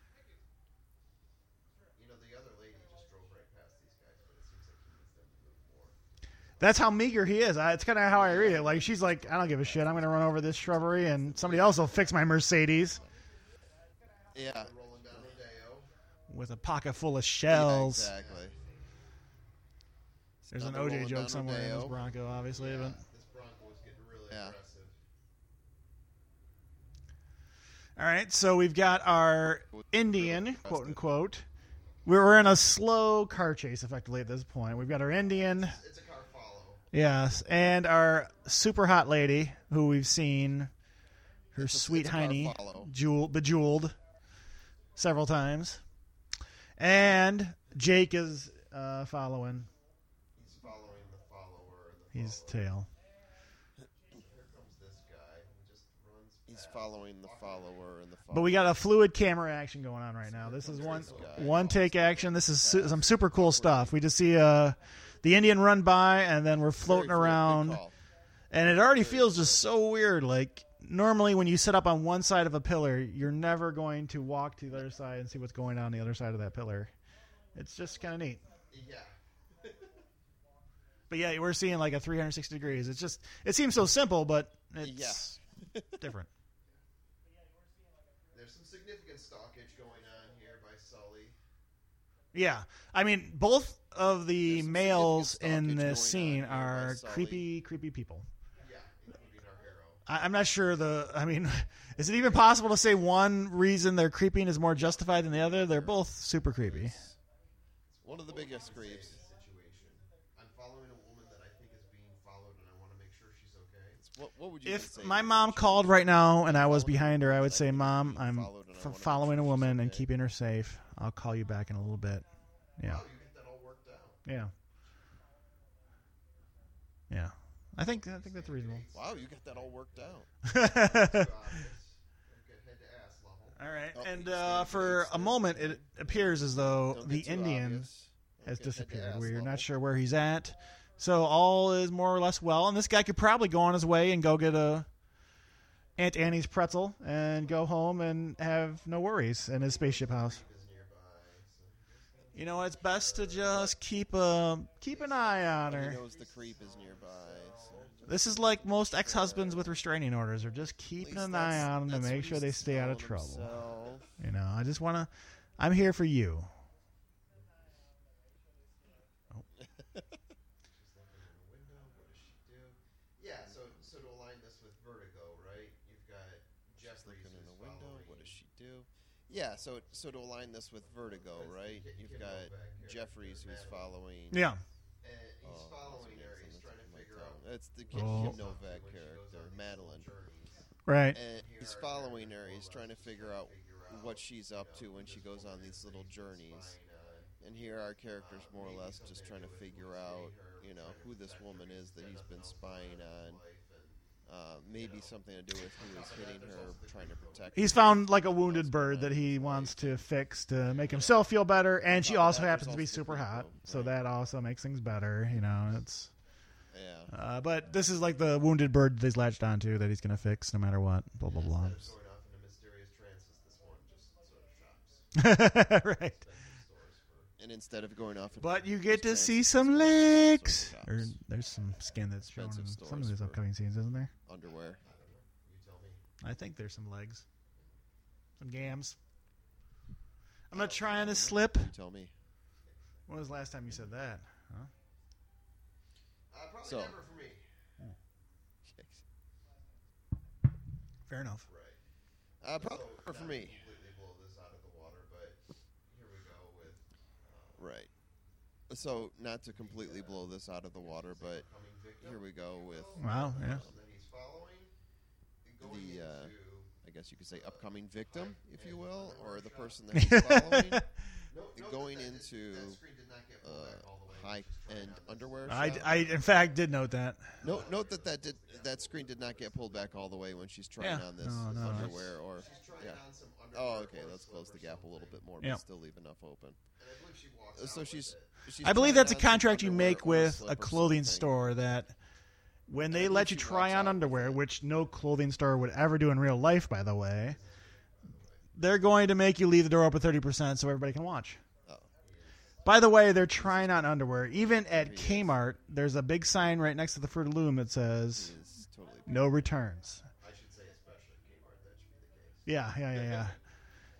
You know, the other lady just drove right past these guys, but it seems like he needs them to move more. That's how meager he is. I, it's kind of how I read it. Like she's like, I don't give a shit. I'm going to run over this shrubbery, and somebody else will fix my Mercedes Yeah, Rolling down Rodeo. with a pocket full of yeah, shells. exactly. There's an OJ joke down somewhere in this Bronco, obviously, Yeah, but this Bronco was getting really Yeah. aggressive. All right, so we've got our Indian, quote unquote. We're in a slow car chase, effectively, at this point. We've got our Indian, It's a car follow. Yes, and our super hot lady, who we've seen, her It's sweet it's a car hiney, jewel, bejeweled several times. And Jake is uh, following He's following the follower. The his follower. tail. Here comes this guy. He just runs. He's past. following the follower and the. Follower. But we got a fluid camera action going on right now. This is one one take action. This is su- some super cool stuff. We just see uh, the Indian run by, and then we're floating fluid, around. And it already feels just so weird. Like normally, when you sit up on one side of a pillar, you're never going to walk to the other side and see what's going on the other side of that pillar. It's just kind of neat. Yeah. But yeah, we're seeing like a 360 degrees. It's just it seems so simple, but it's [LAUGHS] different. There's some significant stalkage going on here by Sully. Yeah, I mean both of the There's males in this scene are uh, creepy, creepy people. Yeah, including our hero. I, I'm not sure the. I mean, [LAUGHS] is it even possible to say one reason they're creeping is more justified than the other? They're both super creepy. One of the biggest creeps. Situation. I'm following a woman that I think is being followed, and I want to make sure she's okay. What, what would you If say? my mom called right now and I was behind her, I would say, "Mom, I'm f- following a woman and keeping her safe. I'll call you back in a little bit." Yeah, Wow, you get that all worked out. Yeah, yeah. I think I think that's reasonable. Wow, you got that all worked out. Too obvious. Don't get head to ass level. All right, Oh, and uh, for for a moment, it appears as though the get Indian has get head to disappeared. We're level. not sure where he's at. So all is more or less well, and this guy could probably go on his way and go get a Auntie Anne's pretzel and go home and have no worries in his spaceship house. Is nearby. So You know, it's best to just keep a keep an eye on her. He knows the creep is nearby. So. This is like most ex-husbands with restraining orders, are just keeping an eye on them to make sure they stay out of trouble. himself. You know, I just want to. I'm here for you. looking in the window. What does she do? Yeah. So so to align this with Vertigo, right? You've got Jeffries Looking in who's the window. following. What does she do? Yeah, so so to align this with Vertigo, right? You've got Jeffries who's following. Yeah. And he's Oh, following that's her. He's trying to figure out. It's the Kim, Oh. Kim what she's up to Novak when she goes character, Madeline. Right. And he's following her. He's trying to figure out what she's up to when she goes on these little journeys. And here our character's more or less just trying to figure out, you know, who this woman is that he's been spying on. Uh, maybe something to do with who is hitting her, trying to protect. He's her. found like a wounded bird that he wants to fix to make himself feel better, and she also that, happens to be super hot, prequel, so that also makes things better. You know, it's. Yeah. Uh, but this is like the wounded bird that he's latched onto that he's gonna fix no matter what. Blah blah blah. Instead of going off into mysterious trances, this one just sort of shops. right. Spends his stores for And instead of going off, But you get to see some legs. shops. Or there's some skin that's shown in some of these upcoming scenes, isn't there? underwear. you tell me. I think there's some legs, some gams. I'm not trying to slip. You tell me. When was the last time you said that? Huh? Uh, probably So- never for me. [LAUGHS] Fair enough. Right. Uh, probably So, for me. to Completely blow this out of the water, but here we go with uh, Right. So, not to completely blow this out of the water, but here we go with, Wow. Yeah. person that he's following. Going The, uh, I guess you could say, upcoming victim, if you will, or the person that he's [LAUGHS] following, going into that screen did not get pulled uh, back all the way. high-end underwear. I. I in fact did note that. Note, note that that did that screen did not get pulled back all the way when she's trying Yeah. on this No, no, underwear or She's trying yeah. On some Oh, okay. or Let's close the gap a little bit more, Yeah. but still leave enough open. I believe Uh, So she's, she's I believe trying that's a on some contract you underwear make or a with slip a or clothing something. store that when they let you try on underwear, which no clothing store would ever do in real life, by the way, they're going to make you leave the door open 30% so everybody can watch. Oh. By the way, they're trying on underwear. Even at Kmart, there's a big sign right next to the Fruit of the Loom that says He totally no returns. I should say especially Kmart. That should be the case. Yeah, yeah, yeah, yeah.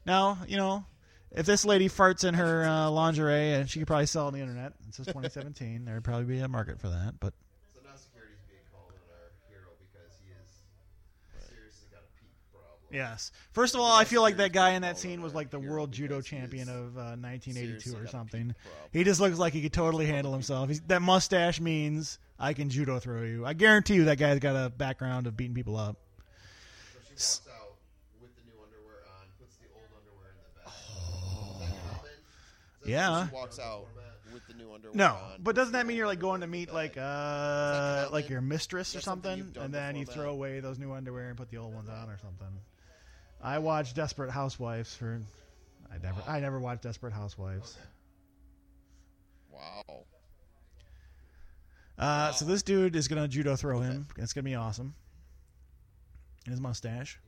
Now, you know, if this lady farts in her uh, lingerie, and she could probably sell on the internet. Says 2017. [LAUGHS] There'd probably be a market for that. But So now security's being called on our hero because he has seriously got a peak problem. yes, first of all, I feel like that guy in that scene was like the world judo champion of uh, 1982 or something. He just looks like he could totally handle himself. He's, that mustache means I can judo throw you. I guarantee you that guy's got a background of beating people up. So she walks out with the new underwear on, puts the old underwear in the bag. Is that common? Is that Yeah. She walks out with the new underwear No, on. but doesn't that mean you're like going to meet like uh like your mistress or something something, you've done and then you before throw that? away those new underwear and put the old ones on or something? I watched Desperate Housewives for. I never I never watched Desperate Housewives. Wow. Uh, so this dude is gonna judo throw him. It's gonna be awesome. And his mustache.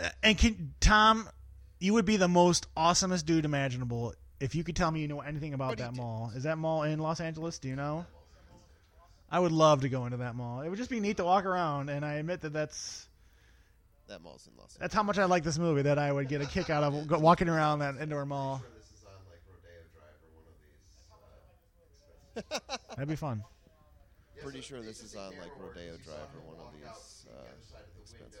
Uh, And can Tom, you would be the most awesomest dude imaginable if you could tell me you know anything about that did- mall. Is that mall in Los Angeles? Do you know? I would love to go into that mall. It would just be neat to walk around, and I admit that that's That mall's in Los Angeles. that's how much I like this movie. That I would get a kick out of walking around that indoor mall. This is on like Rodeo Drive or one of these. Expensive. That'd be fun. Pretty sure this is on like Rodeo Drive or one of these uh, expensive streets.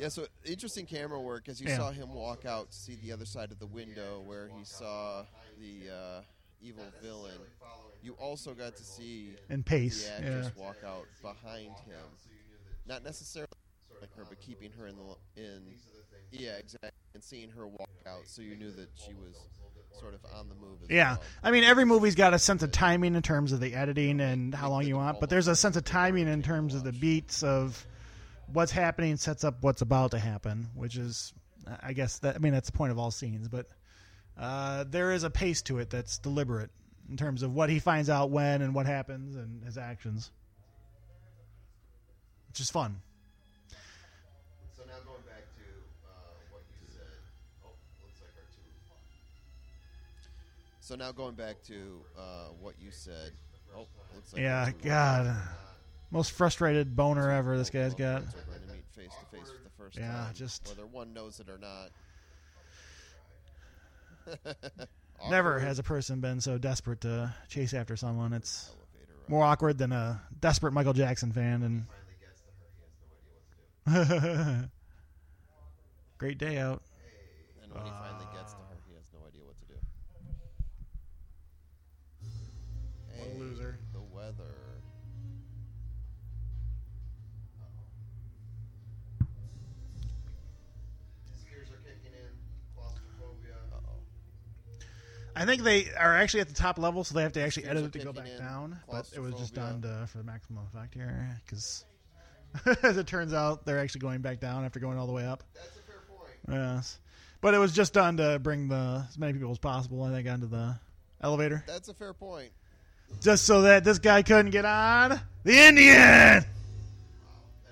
Yeah, so interesting camera work as you Yeah. saw him walk out to see the other side of the window where he saw the uh, evil villain. You also got to see And pace. the actress Yeah. walk out behind him, not necessarily like her, but keeping her in the in. Yeah, exactly, and seeing her walk out, so you knew that she was sort of on the move. As Yeah, well. I mean every movie's got a sense of timing in terms of the editing and how long you want, but there's a sense of timing in terms of the beats of what's happening sets up what's about to happen, which is, I guess that I mean that's the point of all scenes, but uh, there is a pace to it that's deliberate in terms of what he finds out when and what happens and his actions, which is fun. So now going back to uh, what you said. Oh, looks like our two. So now going back to uh, what you said. Oh, looks like Yeah, God, most frustrated boner ever this guy's got. lovebirds are going to meet face to face for the first Yeah, time. just- whether one knows it or not. [LAUGHS] Never has a person been so desperate to chase after someone. It's more awkward than a desperate Michael Jackson fan. And Finally gets to her. He has no idea what to do. great day out. And when he finally gets ah. I think they are actually at the top level, so they have to actually edit it to go back down. But it was just done to, for the maximum effect here, because [LAUGHS] as it turns out, they're actually going back down after going all the way up. That's a fair point. Yes, but it was just done to bring the as many people as possible. I think onto the elevator, That's a fair point. just so that this guy couldn't get on the Indian. That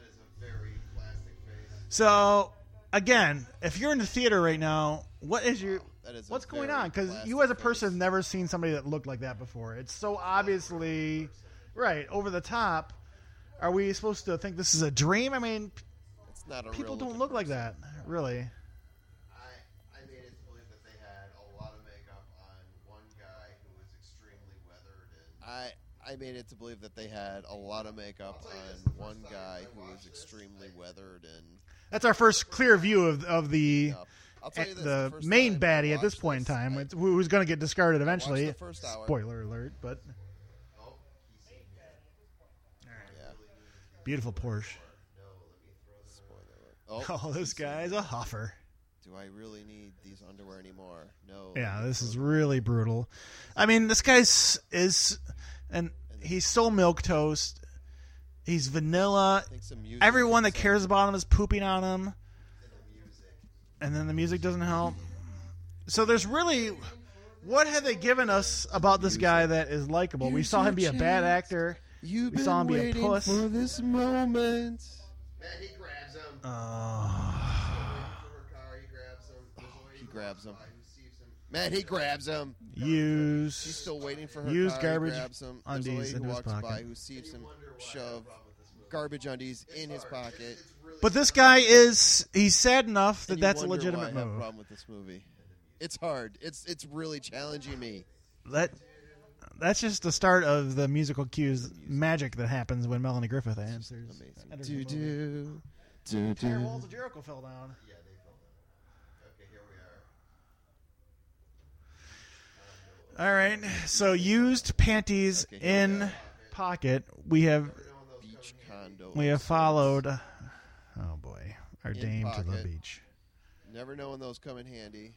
is a very plastic face. So again, if you're in the theater right now, what is your That is what's going on? Because you as a person have never seen somebody that looked like that before. It's so obviously right over the top. Are we supposed to think this is a dream? I mean, It's not a people don't looking look like that, really. I, I made it to believe that they had a lot of makeup on one guy who was extremely weathered and I I made it to believe that they had a lot of makeup I'll tell you this, on the one first time guy who was extremely weathered and That's our first clear view of of the I'll tell you this, the, first main baddie at this point in time, I- who's going to get discarded eventually. the. Spoiler alert! But oh, he's seen that. yeah. beautiful Porsche. No, let me throw this Spoiler alert. Oh, Oh, this guy's a huffer. do I really need these underwear anymore? No. Yeah, this is really brutal. I mean, this guy's is, and he's so milk toast. He's vanilla. I think some music Everyone that cares about him is pooping on him, the. And then the music doesn't help. So there's really, what have they given us about this guy that is likable? We saw him be a bad actor. You've We been saw him be a waiting puss. for this moment. Man, he grabs him. Uh, for her car, he grabs him. There's a lady he grabs him. by who sees him. Man, he grabs him. use. She's still waiting for her Used car. garbage he grabs him. There's a undies lady who into his walks by pocket. who sees him Wonder why I have a shove problem with this movie. garbage undies in his pocket. It's really But this guy is. He's sad enough that and you that's a wonder legitimate why I have a move. problem with this movie. It's hard. It's it's really challenging me. That that's just the start of the musical cues magic that happens when Melanie Griffith answers. Amazing. Do do do Entire do. walls of Jericho fell down. Yeah, they filmed it. Okay, here we are. All right, so used panties Okay, in are. pocket. We have Knowing those Beach condo. we have followed. Uh, oh boy, our In dame to the pocket. beach. Never know when those come in handy.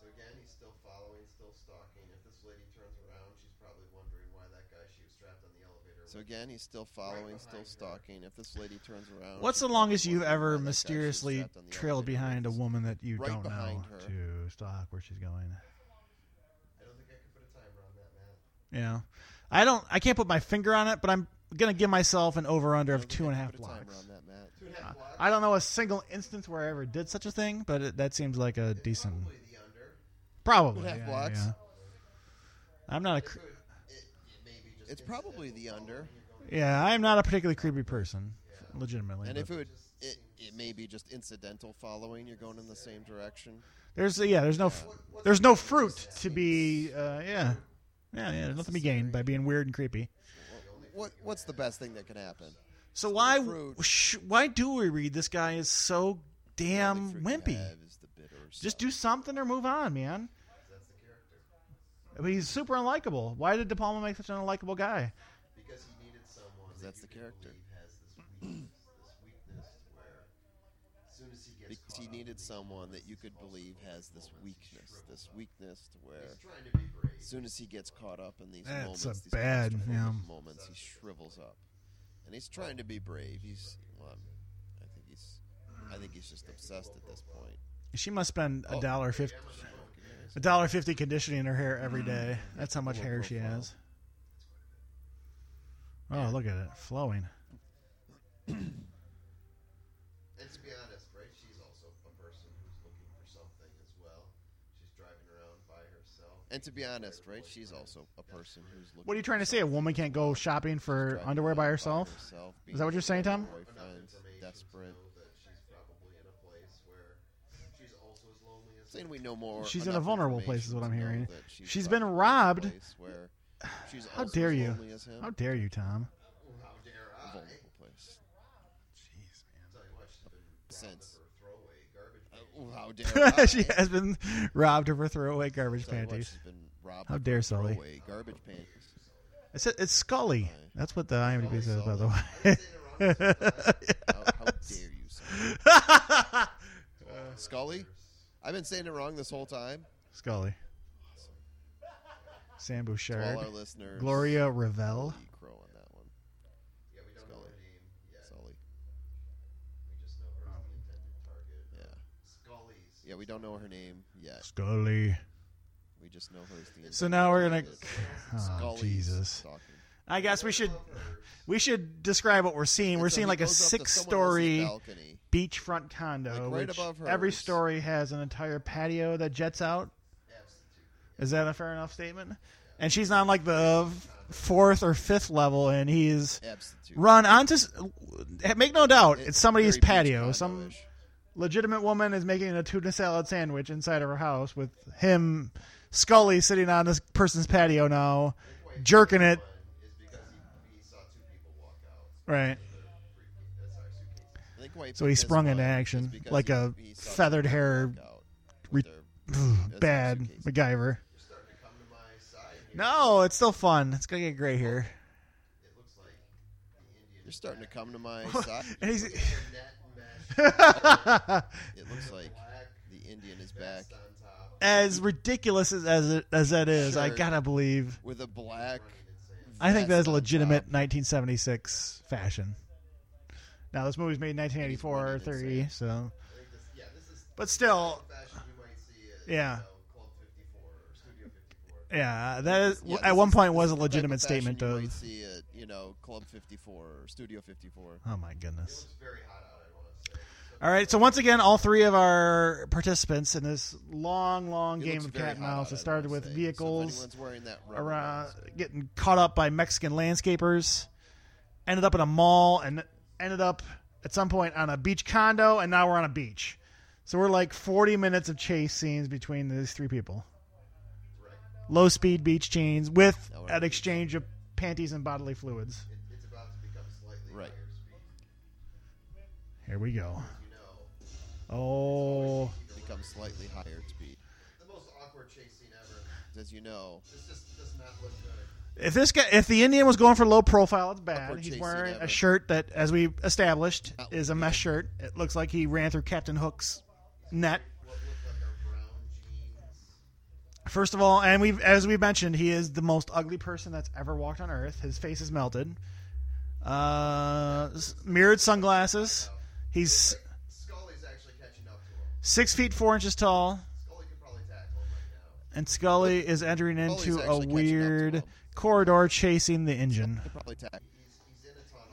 So again, he's still following, still stalking. If this lady turns around, she's probably wondering why that guy she was strapped on the elevator. So again, he's still following, still stalking. If this lady turns around, What's she's the longest probably you've wondering ever that guy she was mysteriously strapped on the trailed elevator behind a woman that you right don't know behind her. to stalk where she's going? I don't think I could put a timer on that, Matt. Yeah, I don't. I can't put my finger on it, but I'm gonna give myself an over under of don't think two I and a can half put timer blocks. on. Two and a half blocks. I don't know a single instance where I ever did such a thing, but it, that seems like a decent. Probably the under. Probably. Two and a half yeah, blocks. yeah. I'm not a. cr- It, it may be just It's probably the under. Yeah, I'm not a particularly creepy person, legitimately. And if it would, it, it may be just incidental following. You're going in the same direction. there's yeah, there's no f- there's no fruit to be. Uh, yeah, Yeah, yeah. There's nothing to be gained by being weird and creepy. What What's the best thing that can happen? So why sh- why do we read this guy is so damn Only wimpy? is the Just do something or move on, man. That's the character. But he's super unlikable. Why did De Palma make such an unlikable guy? Because he needed someone. That's that the you could character. believe Has this weakness, this weakness where as soon as he gets Because caught he needed someone that you could believe has this weakness, this weakness to where He's trying to be brave. as soon as he gets caught up in these That's moments, these bad, yeah. moments, he shrivels up, and he's trying to be brave. He's, well, I think he's, I think he's just obsessed at this point. She must spend a Oh. dollar fifty a dollar fifty conditioning her hair every day. That's how much hair she has. Oh, look at it flowing. [CLEARS THROAT] And to be honest, right, she's also a person who's looking for something as well. She's driving around by herself. And to be honest, right, she's also a person who's looking. What are you trying to say? A woman can't go shopping for underwear by herself? Is that what you're saying, Tom? Desperate. to know that she's in a place where she's also as lonely as Saying we know more. She's in a vulnerable place is what I'm hearing. she's She's been probably in a robbed. she's How dare as you? as him. How dare you, Tom? How dare A I? vulnerable place. Jeez, Tell you what, she's been Since. of her throwaway garbage. Uh, can. oh, how dare [LAUGHS] she has been robbed of her throwaway garbage Tell you what, panties. she's been robbed How of dare her Sully. throwaway Garbage panties. It's, it's Scully. That's what the IMDb says, by the I've been saying it wrong this whole time. How, how [LAUGHS] dare you, Scully? way. [LAUGHS] Scully? I've been saying it wrong this whole time. Scully. Sam To all our listeners. Gloria Revelle. Lee Crow on that one. Yeah, we don't know Scully. her name yet. Sully. We just know her as the intended target. Yeah. Scully's. Yeah, we don't know her name yet. Scully. We just know her as the So now we're gonna. intended [LAUGHS] Oh, Scully's Jesus. stalking. I guess we should we should describe what we're seeing. We're so seeing he like a goes up to someone else's six-story balcony. beachfront condo, Like right which above every hers. story has an entire patio that jets out. Is that a fair enough statement? And she's on like the fourth or fifth level, and he's Absolute. run onto. s- Make no doubt, It- it's somebody's very beach patio. Some condo-ish. Legitimate woman is making a tuna salad sandwich inside of her house with him, Scully, sitting on this person's patio now, jerking it. Is because he, he saw two people walk out. Right. That's our suitcase. I think why So he sprung into action like a feathered hair re- their- [SIGHS] bad their. MacGyver. You're starting to come to my side here. No, it's still fun. It's gonna get gray here. It looks like the Indian You're starting to come to my [LAUGHS] side. And he's net mesh [LAUGHS] It looks like the Indian is back vest on top. as ridiculous as as, it, as that is. I Shirt. gotta believe. with a black. I think that is on legitimate top. 1976 fashion. Now this movie's made in 1984 or running 30, so I think this, yeah, this is but still, fashion you might see at Yeah. you know, Club 54 or Studio 54. yeah, that is Yeah, at one is- point this was a legitimate of fashion statement you of. might see at you know Club 54 or Studio 54. Oh my It goodness. looks very hot out, I want to say. All right, so once again, all three of our participants in this long, long It game looks of very cat and hot mouse. out, It I started wanna with say. So if vehicles anyone's wearing that rubber around, mask, getting caught up by Mexican landscapers, ended up in a mall, and ended up at some point on a beach condo, and now we're on a beach. So we're like 40 minutes of chase scenes between these three people. Low speed beach scenes with we're on an a beach. exchange of panties and bodily fluids. It, it's about to become slightly Right. higher speed. Here we go. You know, Oh, become slightly higher speed. the most awkward chase scene ever. As you know, This just does not look good. If this guy, if the Indian was going for low profile, it's bad. Upward He's chasing wearing a shirt that, as we established, Not is a mesh shirt. It looks like he ran through Captain Hook's net. What look like are brown jeans. First of all, and we've, as we mentioned, he is the most ugly person that's ever walked on Earth. His face is melted. Uh, mirrored sunglasses. He's Scully's actually catching up to him. Six feet four inches tall, Scully could probably tackle him right now. and Scully is entering Scully's into a actually catching up to weird him. corridor chasing the engine. could probably tack. He's, he's in a tunnel.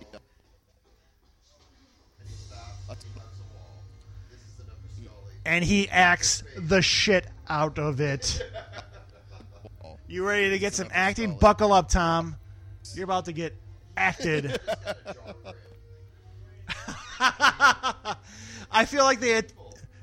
And he stops. He hugs a wall. This is enough for Scully. and he acts the shit out of it. [LAUGHS] You ready to get some acting? Buckle up, Tom. You're about to get acted. [LAUGHS] He's got a jaw grip. [LAUGHS] I feel like they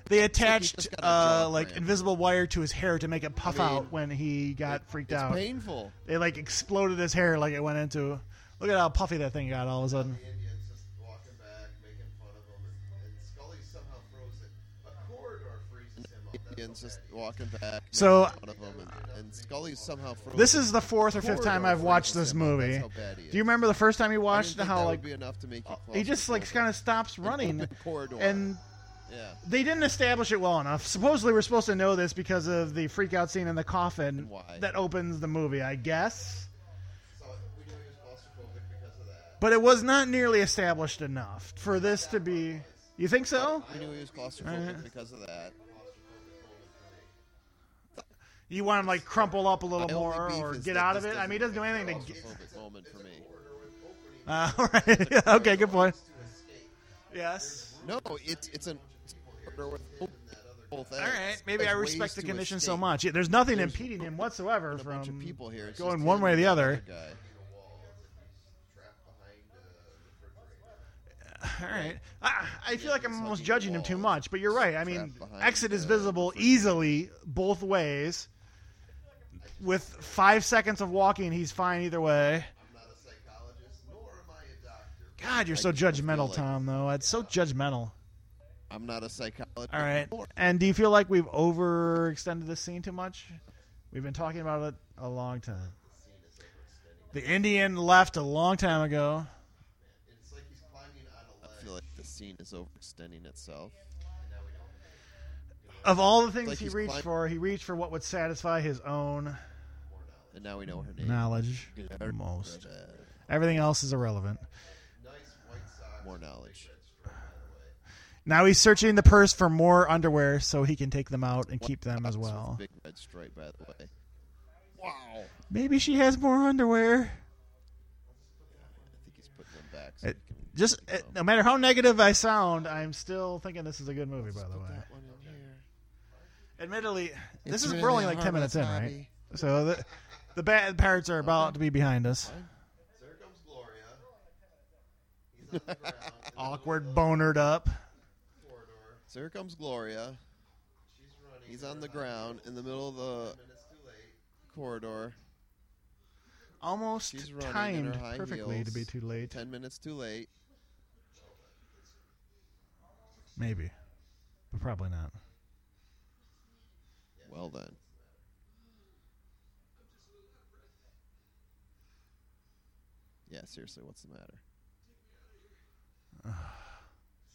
They attached just got a uh, like cramp. invisible wire to his hair to make it puff mean, out when he got freaked It's out. painful. They like exploded his hair like it went into. Look at how puffy that thing got all of a sudden. Indians just walking back, making fun of him, and, and Scully somehow throws. A corridor freezes him up. That's Indians just walking back. So- making fun of him, and, and Scully somehow frozen. This is the fourth or fifth time I've watched this movie. That's how bad he Do you remember the first time you watched think how like be enough to make you he just like kind of stops [LAUGHS] running, corridor. and yeah. they didn't establish it well enough. Supposedly, we're supposed to know this because of the freak out scene in the coffin why? that opens the movie, I guess. So we knew he was claustrophobic because of that. But it was not nearly established enough for this to be. You think so? I knew he was claustrophobic Alright. because of that. You want him like crumple up a little My only more beef or is get that out of this it? I mean, he doesn't do anything to. Get, Claustrophobic moment for me. [LAUGHS] uh, all right. [LAUGHS] okay, good point. Yes. No, it's it's an with whole thing. All right. Maybe I respect the condition so much. Yeah, There's nothing There's impeding him [LAUGHS] whatsoever A bunch from of people here. It's going just one him way or and the other. guy. Trapped behind a refrigerator. [SIGHS] All right. I, I feel like I'm almost judging him too much, but you're right. I mean, Trapped behind, exit is visible easily both ways. With five seconds of walking, he's fine either way. I'm not a psychologist, nor am I a doctor. God, you're so I feel judgmental, like- Tom. Though it's so judgmental. I'm not a psychologist. All right. Or- And do you feel like we've overextended this scene too much? We've been talking about it a long time. The Indian left a long time ago. It's like he's climbing on a I ledge. feel like the scene is overextending itself. and now we know. Of all the things Like he reached climb- for, he reached for what would satisfy his own And now we know her name. knowledge. Most. Everything else is irrelevant. Nice white socks. More knowledge. Now he's searching the purse for more underwear so he can take them out and keep them as well. Big red stripe, by the way. Wow. Maybe she has more underwear. I think he's putting them back. So It- can Just keep uh, no matter how negative I sound, I'm still thinking this is a good movie. By the way, that one in here. admittedly, this is really we're only like ten minutes in, harmless right? So the the bad parts are about to be behind us. So here comes Gloria. He's [LAUGHS] on the ground. Awkward, middle of bonered up. The corridor. So here comes Gloria. She's running. He's on the ground in the middle of the Minutes too late. corridor. Almost She's running in timed her high perfectly to be too late. Ten minutes too late. Maybe, but probably not. Well then. Yeah, seriously, what's the matter? [SIGHS] [SIGHS] [SIGHS]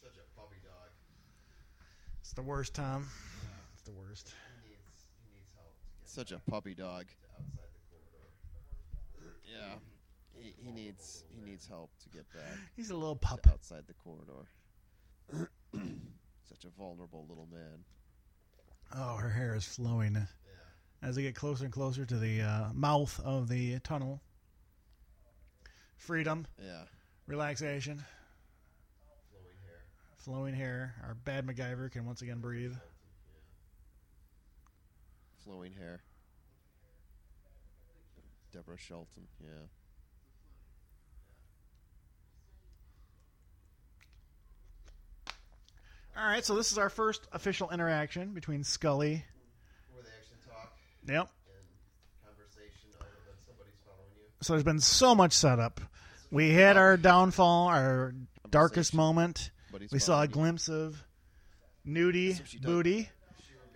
Such a puppy dog. It's the worst, Tom. It's the worst. He needs. He needs help to Such a puppy dog. outside the corridor. Yeah. He, he needs he needs help to get back He's a little pup. outside the corridor. Such a vulnerable little man. Oh, her hair is flowing as they get closer and closer to the uh, mouth of the tunnel. Freedom, Yeah. relaxation, Flowing hair. Flowing hair. Our bad MacGyver can once again breathe. Flowing hair. Deborah Shelton, yeah. All right, so this is our first official interaction between Scully. Where they actually talk Yep. in conversation other than somebody's following you. So there's been so much setup. We had our downfall, our darkest Conversation. moment. But he's We saw a glimpse of nudie, That's what she does. booty,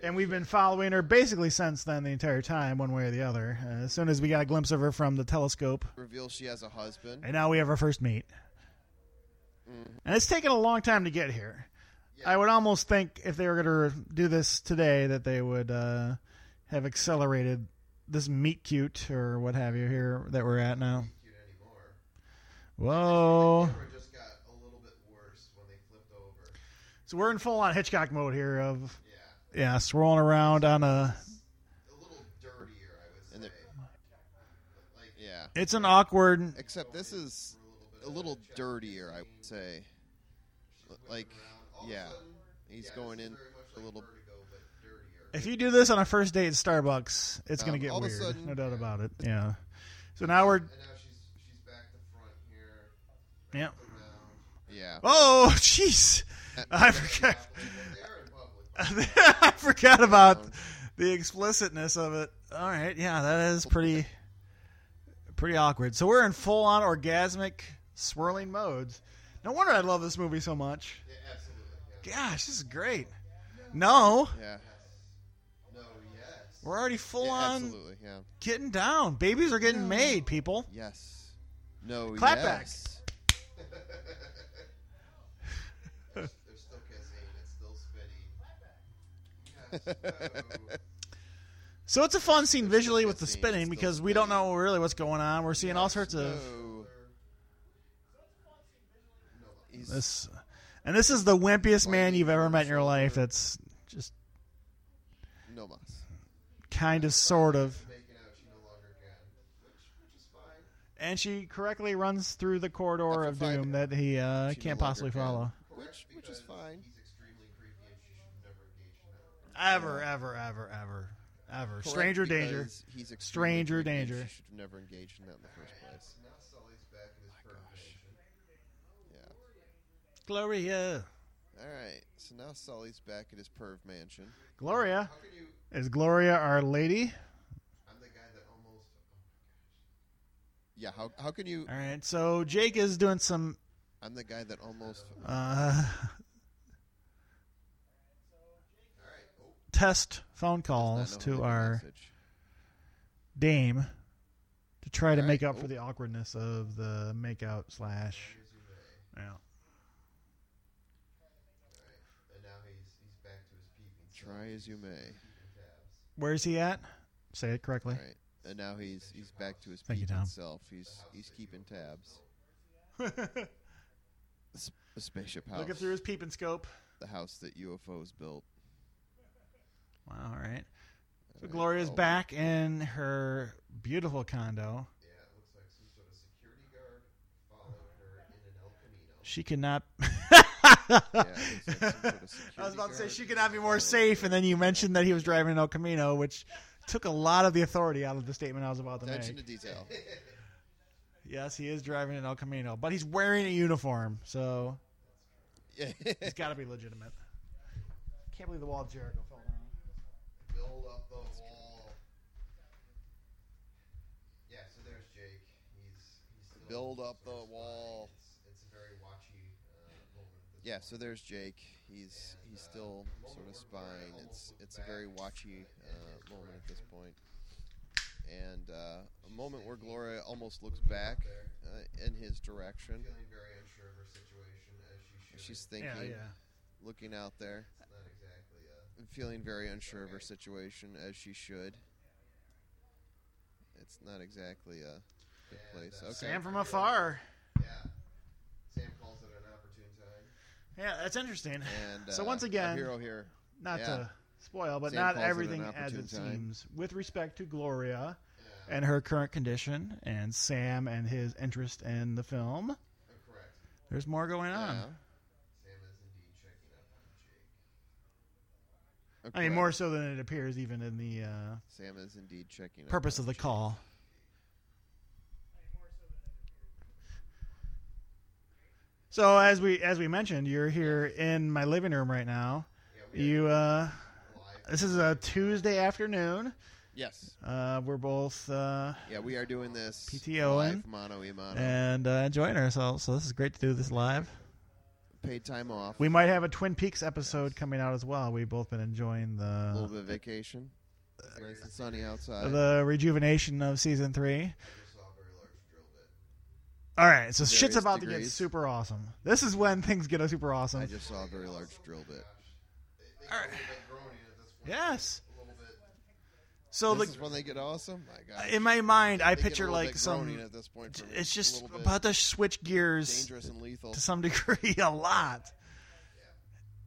and we've been following her basically since then the entire time, one way or the other. Uh, as soon as we got a glimpse of her from the telescope, Reveals she has a husband. and now we have our first meet. And it's taken a long time to get here. I would almost think if they were going to do this today, that they would uh, have accelerated this meet cute or what have you here that we're at now. Whoa. The camera just got a little bit worse when they flipped over. So we're in full on Hitchcock mode here of Yeah. yeah, swirling around on a A little dirtier, I would say. And the- like Yeah. it's an awkward Except this is a little dirtier, I would say. Like, all of a yeah. He's going in a little. Vertigo, but dirtier. if you do this on a first date at Starbucks, it's Um, going to get all of a weird. sudden- no doubt about it. Yeah. So now we're And now she's she's back to front here. yeah. Yeah. Oh, [LAUGHS] jeez. [LAUGHS] I forgot. They are in public. I forgot about the explicitness of it. All right, yeah, that is pretty pretty awkward. So we're in full on orgasmic swirling modes. No wonder I love this movie so much. Yeah, absolutely. Yeah. Gosh, this is great. No, Yeah. No, yes. we're already full Yeah, on Absolutely. Yeah. getting down. Babies are getting made, people. Yes. No. Clapback. yes. They're still kissing. It's still spitting. Yes. [LAUGHS] So it's a fun scene visually with the spinning because we don't know really what's going on. We're seeing all sorts of this, and this is the wimpiest man you've ever met in your life. That's just no mas. kind of, sort of. Making out, she no longer can. Which, which is fine. And she correctly runs through the corridor of doom that he uh, can't possibly follow. Which, which is fine. He's extremely creepy and she should never engage in that. Ever, ever, ever, ever, ever. Correct, Stranger danger. He's extremely Stranger danger. She should have never engaged in that in the first place. So now Sully's back in his permanation. Yeah. Gloria. All right. So now Sully's back at his perv mansion. Gloria. How can you? Is Gloria our lady? I'm the guy that almost. Yeah. How how can you? All right. So Jake is doing some I'm the guy that almost. uh, All right. Oh, test phone calls to how leave a our message. dame to try to All make right, up for the awkwardness of the makeout slash. here's you may. Yeah. Right. And now he's he's back to his peeping. Try as you may. Where's he at? Say it correctly. Right. And now he's he's back to his Thank peeping Tom. self. He's he's keeping tabs. [LAUGHS] S- A spaceship house. Looking through his peeping scope. the house that UFOs built. Wow. All right. So. Gloria's back in her beautiful condo. Yeah, it looks like some sort of security guard followed her in an El Camino. She cannot. Yeah, like sort of [LAUGHS] I was about to say she could not be more safe, and then you mentioned that he was driving an El Camino, which took a lot of the authority out of the statement I was about to Attention make. to detail. [LAUGHS] Yes, he is driving an El Camino, but he's wearing a uniform, so Yeah. it's got to be legitimate. Can't believe the wall of Jericho fell down. Build up the wall. Yeah, so there's Jake. He's he's still Build up the wall. It's, it's a very watchy uh, moment. at this Yeah, so there's Jake. He's he's still sort of spying. It's it's a very watchy uh, moment at this point. point, and uh, a moment where Gloria almost looks back uh, in his direction. feeling very unsure of her situation as she. She's thinking, yeah. looking out there, exactly uh, feeling very unsure of her situation as she should. It's not exactly a good place. Uh, Okay. Sam from afar. yeah. Sam calls it an opportune time. Yeah, that's interesting. And so uh, once again, hero here. not yeah. to spoil, but Sam not calls it everything as it time. seems with respect to Gloria Yeah, and her current condition, and Sam and his interest in the film. uh, correct. There's more going on. Yeah. Sam is indeed checking up on Jake. I mean, more so than it appears, even in the uh, Sam is indeed checking. up purpose on of the Jake. call. So as we as we mentioned, you're here in my living room right now. Yeah, You uh, this is a Tuesday afternoon. Yes. Uh, we're both uh, Yeah, we are doing this PTO live, in. mano and uh, enjoying ourselves. So this is great to do this live. Paid time off. We might have a Twin Peaks episode coming out as well. We've both been enjoying a little the bit of vacation. Nice and sunny outside. the rejuvenation of season three. I just saw a very large drill bit. All right, so shit's about to get super awesome. This is when things get super awesome. I just saw a very large drill bit. They, they get a little bit groaning at this point. Yes. A little bit. So this the, is when they get awesome. My God. in my mind, I They get picture like bit some. at this point. It's just about to switch gears dangerous and lethal. to some [LAUGHS] degree a lot.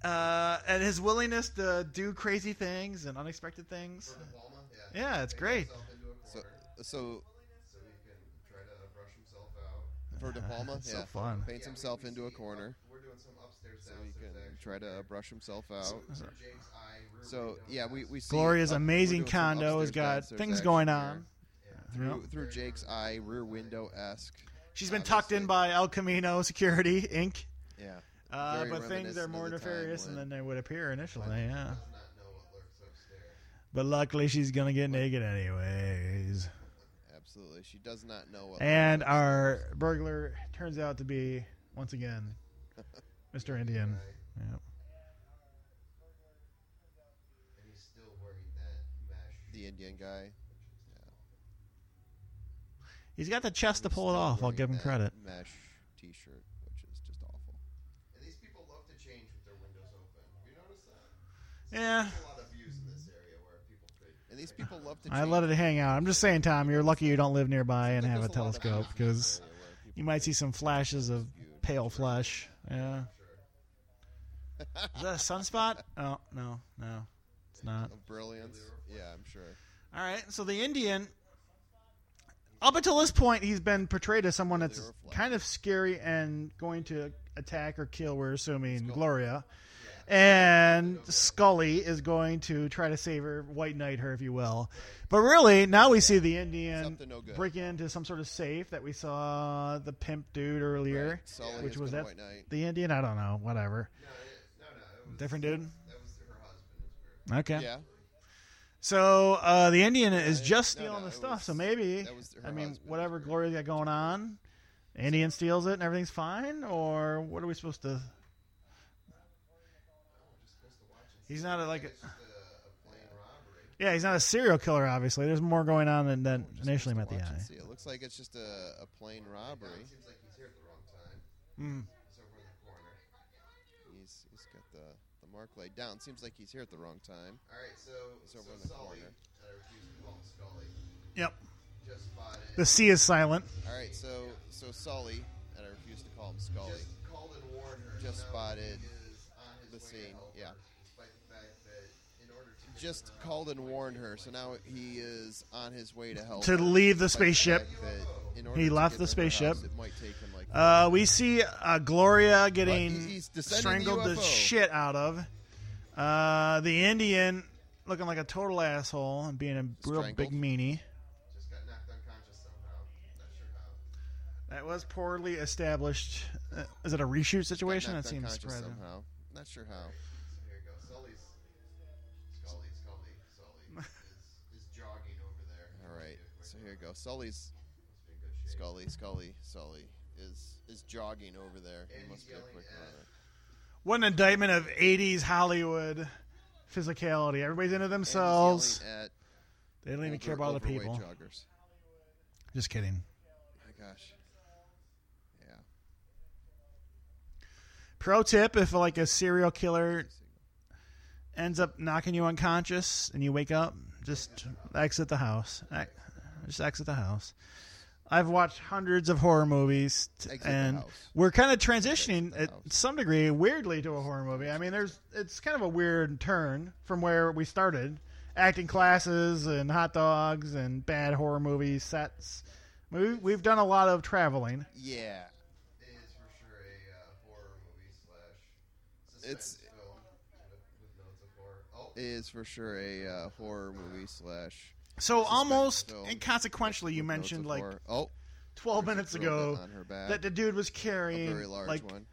Uh, and his willingness to do crazy things and unexpected things. For De Palma, yeah. Yeah, it's great. himself into a So, so so he can try to brush himself out. For De Palma, It's yeah, so fun. paints Yeah, himself into a corner up- We're doing some upstairs, so he can try to here. brush himself out. Through Jake's eye, rear So yeah, we we see Gloria's up- amazing condo has got things going here. on. Through Yep. through Jake's eye, rear window esque. She's been tucked in by El Camino Security Inc. Yeah. Uh, but things are more nefarious when- than they would appear initially. Yeah. not know what lurks upstairs. But luckily, she's gonna get naked anyways. Absolutely, she does not know what. And our burglar turns out to be once again [LAUGHS] Mr. Indian. Right? Yep. And he's still wearing that mesh. the Indian guy. He's got the chest to pull it off. I'll give him that credit. Mesh T-shirt, which is just awful. And these people love to change with their windows open. Have you noticed that? Yeah. There's a lot of views in this area where people could. And these people love to. I let it hang out. I'm just saying, Tom, you're lucky you don't live nearby and have a there's lot of telescope houses in this because area where people you might see some flashes of pale flesh. Yeah. Is that a sunspot? [LAUGHS] Oh, no, no, it's not. brilliance. Yeah, I'm sure. All right, so the Indian, up until this point, he's been portrayed as someone that's They were flat. kind of scary and going to attack or kill. We're assuming Gloria, and Scully is going to try to save her, white knight her, if you will. But really, now we see the Indian Up no break into some sort of safe that we saw the pimp dude earlier. Right. Sully Which was that? The Indian, I don't know, whatever. No, it, no, no. It was, Different dude. That was her husband. Okay. Yeah. So uh, the Indian is it- just stealing no, the stuff. was- so maybe that was her I mean whatever Gloria's got going on, Indian steals it and everything's fine, or what are we supposed to? He's not a, like a, It's just a, a plain robbery. yeah, he's not a serial killer. Obviously, there's more going on than, than Just initially met supposed the watch and eye. see. It looks like it's just a, a plain robbery. It seems like he's here at the wrong time. Mm. He's over in the corner. He's he's got the the mark laid down. Seems like he's here at the wrong time. All right, so, He's so over in the Sully, corner. and I refuse to call him Scully, Yep. just spotted. The C is silent. All right, so so Sully, and I refuse to call him Scully. just called and warned her. Just spotted he is on his the way to scene, help yeah. her, Despite the fact that in order to get Just called and warned her, so now he is on his way to help. To her, leave the spaceship. fact that in order He left the spaceship. house, it might take him like. Uh, we see uh, Gloria getting he's- he's the strangled the, shit out of. Uh, the Indian looking like a total asshole and being a real big meanie. Just got knocked unconscious somehow. Not sure how. That was poorly established. Uh, is it a reshoot situation? That seems unconscious surprising. somehow. Not sure how. So here you go. Sully's Scully, Scully, Sully is, is jogging over there. All right, Must so here you go. Sully's be in good shape. Scully, Scully, Sully is is jogging over there. He must be a quick runner. What an indictment of 80s Hollywood physicality. Everybody's into themselves. They don't even care about other people. Joggers. Just kidding. My gosh. Yeah. Pro tip if like a serial killer ends up knocking you unconscious and you wake up, just exit the house. Ex- Just exit the house. I've watched hundreds of horror movies, t- Exit the and house. we're kind of transitioning at some degree, weirdly, to a horror movie. I mean, there's it's kind of a weird turn from where we started, acting classes and hot dogs and bad horror movie sets. We, we've done a lot of traveling. Yeah. It is for sure a uh, horror movie slash It's- suspense film with, with notes of horror. Oh, It is for sure a uh, horror movie slash. So almost inconsequentially, you mentioned like horror. oh 12 minutes ago bit on her back. that the dude was carrying like one.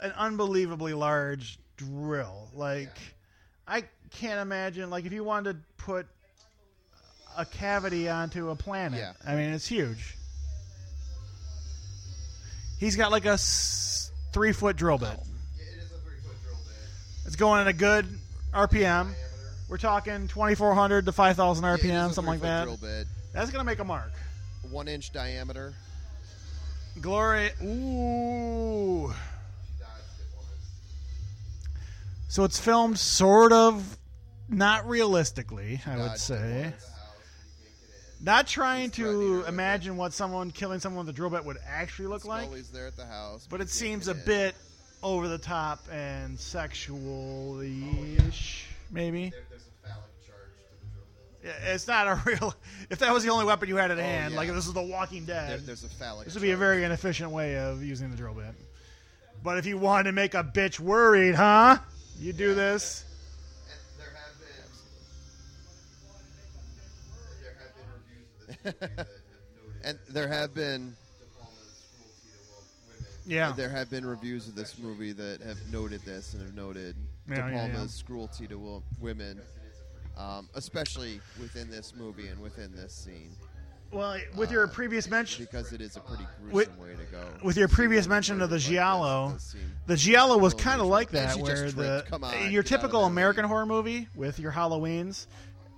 an unbelievably large drill. Like I can't imagine like if you wanted to put a cavity onto a planet. Yeah. I mean, it's huge. He's got like a s- three foot drill bit. yeah, it is a three foot drill bit. It's going at a good RPM. We're talking 2400 to 5000 Yeah, it is RPM, a something like that. Drill bit, That's going to make a mark. one inch diameter. Glory. Ooh. She dodged it once. So it's filmed sort of not realistically, I would say. once. The house, you can't get in. Not trying He's threatening her to imagine what someone killing someone with a drill bit would actually look like, there at the house, but it seems a bit over the top and sexual-ish, maybe. It's not a [LAUGHS] real. If that was the only weapon you had at oh, hand, yeah. like if this is The Walking There, Dead, there's a phallic. this would be a very inefficient way of using the drill bit. But if you wanted to make a bitch worried, huh? You do this. And there have been there have been reviews of this movie that have noted And there have been De Palma's cruelty to wo- women Yeah. there have been reviews of this movie that have noted this and have noted Yeah, De yeah, yeah. Palma's cruelty to women, um, especially within this movie and within this scene, Well, with your previous mention, because it is a pretty gruesome With- way to go. with your previous mention of the giallo, the giallo was kind of like that, where the on, your get out of typical American horror movie with your Halloweens,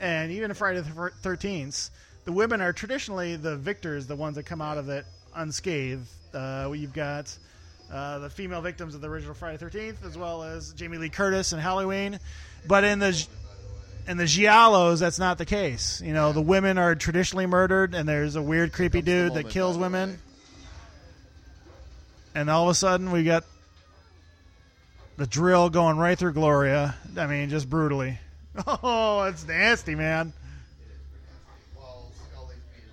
and even Friday the Thirteenth, the women are traditionally the victors, the ones that come out of it unscathed. Uh, you've got uh, the female victims of the original Friday the Thirteenth, as well as Jamie Lee Curtis and Halloween. But in the in the giallos, that's not the case. You know, the women are traditionally murdered, and there's a weird, creepy comes the dude that moment, kills by the women. way. And all of a sudden, we got the drill going right through Gloria. I mean, just brutally. [LAUGHS] Oh, it's nasty, man. While Scully's being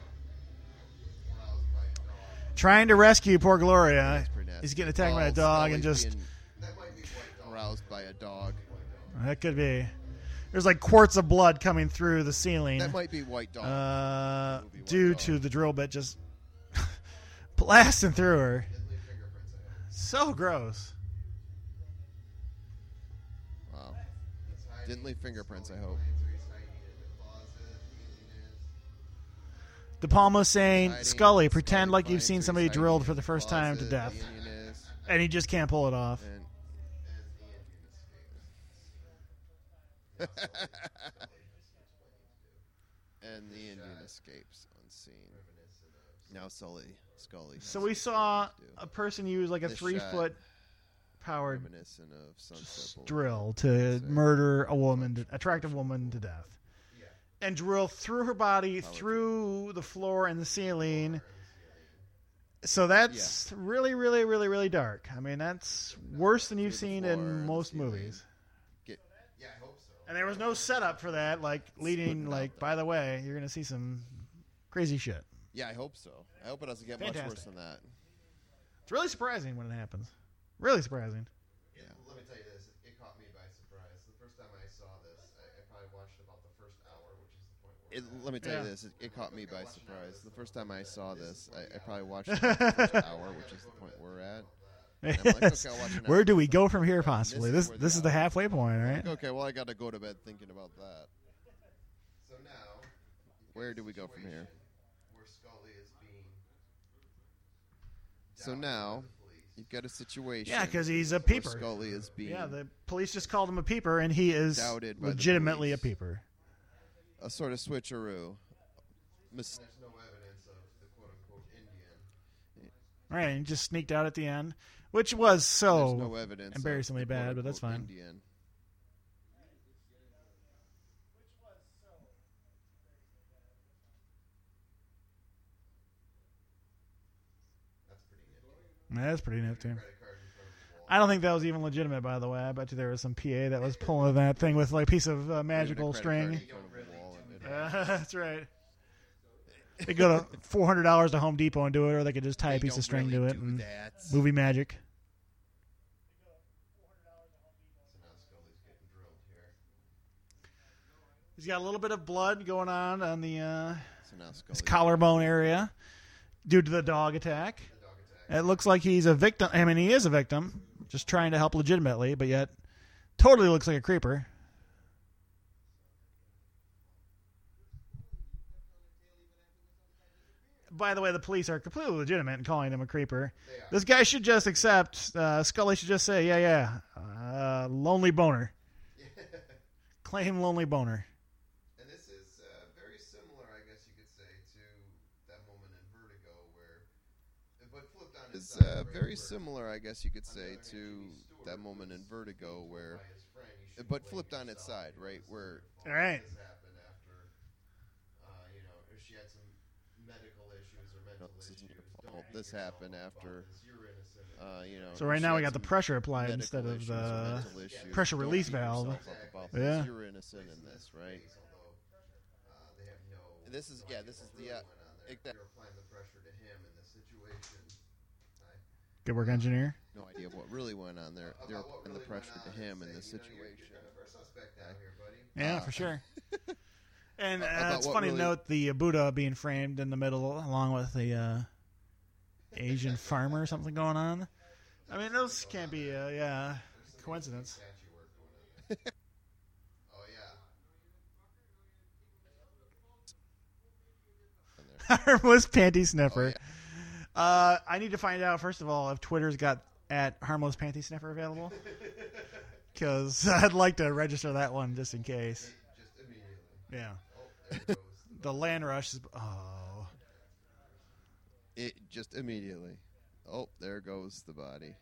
aroused by a dog. Trying to rescue poor Gloria. That's pretty nasty. He's getting attacked by a dog and Scully's just. being That might be White Dog. aroused by a dog. That could be. There's like quarts of blood coming through the ceiling. That might be White Dog. uh, Movie White due Dog. to the drill bit just [LAUGHS] blasting through her. Deadly fingerprints. I hope. So gross. wow. Didn't leave fingerprints, I hope. So he's hiding in the closet. Is. De Palma saying, Scully, pretend like you've seen somebody drilled for the first time to death. the Indian is, And he just can't pull it off. [LAUGHS] and the Indian escapes. and the unseen. Now Sully, Scully. So we saw a person use like a This three shot foot powered reminiscent of Sunset drill to murder a woman, to, attractive woman to death, and drill through her body, through the floor and the ceiling. So that's really, really, really, really dark. I mean, that's worse than you've seen in most movies. Get Yeah, I hope so. And there was no setup for that, like leading, putting it out like by the way, you're gonna see some crazy shit. yeah, I hope so. I hope it doesn't get Fantastic. much worse than that. It's really surprising when it happens. Really surprising. Yeah. let me tell you this, it caught me by surprise. The first time I saw this, I, I probably watched about the first hour, which is the point where It, let me tell Yeah. you this: it, it caught me by surprise. The first time I saw this, I, I probably watched [LAUGHS] it the first hour, which is the point we're at. And I'm like, [LAUGHS] okay, I'll Where do we go from here? Possibly This this. is This the is the halfway point, right? Okay, well, I got to go to bed thinking about that. So now, Where do we go from here? where Scully is being. So now, you've got a situation. Yeah, because he's a peeper. Scully is being Yeah, the police just called him a peeper, and he is Doubted legitimately a peeper. a sort of switcheroo. Mis- There's no evidence of the quote unquote Indian. Right, and he just sneaked out at the end, which was so. no evidence. embarrassingly bad, but that's fine. Indian. That's pretty nifty. That's pretty nifty. Credit card in front of the wall. I don't think that was even legitimate, by the way. I bet you there was some PA that was pulling that thing with like a piece of uh, magical string. card in front of a wall and it- [LAUGHS] that's right. They go to four hundred dollars to Home Depot and do it, or they could just tie They a piece don't of string really to it do and that. movie magic. So now Scully's getting drilled here. He's got a little bit of blood going on on the uh, So now Scully his collarbone area due to the dog attack. The dog attack. It looks like he's a victim. I mean, he is a victim, just trying to help legitimately, but yet totally looks like a creeper. By the way, the police are completely legitimate in calling him a creeper. This guy should just accept. Uh, Scully should just say, "Yeah, yeah, uh, lonely boner." [LAUGHS] Claim lonely boner. And this is uh, very similar, I guess you could say, to that moment in Vertigo where, but flipped on its side, uh, right, very where similar, I guess you could say, to that moment in Vertigo where, by his friend he should but flipped on its side, right? Where All right. This happened after, uh, you know, if she had some medical issues or mental this issues. isn't your don't fault. beat This happened after. You're uh, you know. So right now we got the pressure applied instead of the pressure release valve. Yeah. this. You're innocent in this, right? Case, although, uh, they have no. This is yeah. This is the uh, on there. exact- You're applying the pressure to him in this situation. Good work, engineer. no idea what really went on there. They're applying the pressure to him in this saying, you know, you're- situation. You're kind of our suspect out here, buddy. Yeah, for sure. [LAUGHS] And uh, it's what funny to note the Buddha being framed in the middle, along with the uh, Asian farmer or something going on. I mean, those can't be, uh, yeah, coincidence. Patchy work going oh yeah. Harmless panty Oh, sniffer. uh, I need to find out first of all if Twitter's got at harmless panty sniffer available, [LAUGHS] because I'd like to register that one just in case. Just. Yeah, Oh, there it goes. the land rush is. Oh, It just immediately. Oh, there goes the body.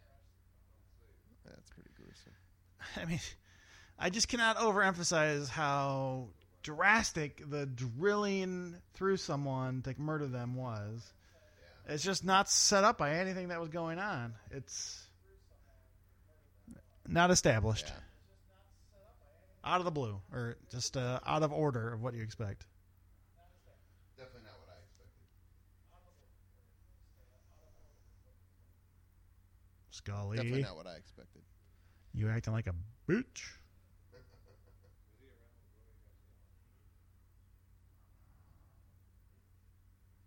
That's pretty gruesome. [LAUGHS] I mean, I just cannot overemphasize how drastic the drilling through someone to murder them was. It's just not set up by anything that was going on. It's not established. Yeah. Out of the blue, or just uh, out of order of what you expect. Definitely not what I expected. Scully, Definitely not what I expected. you acting like a bitch.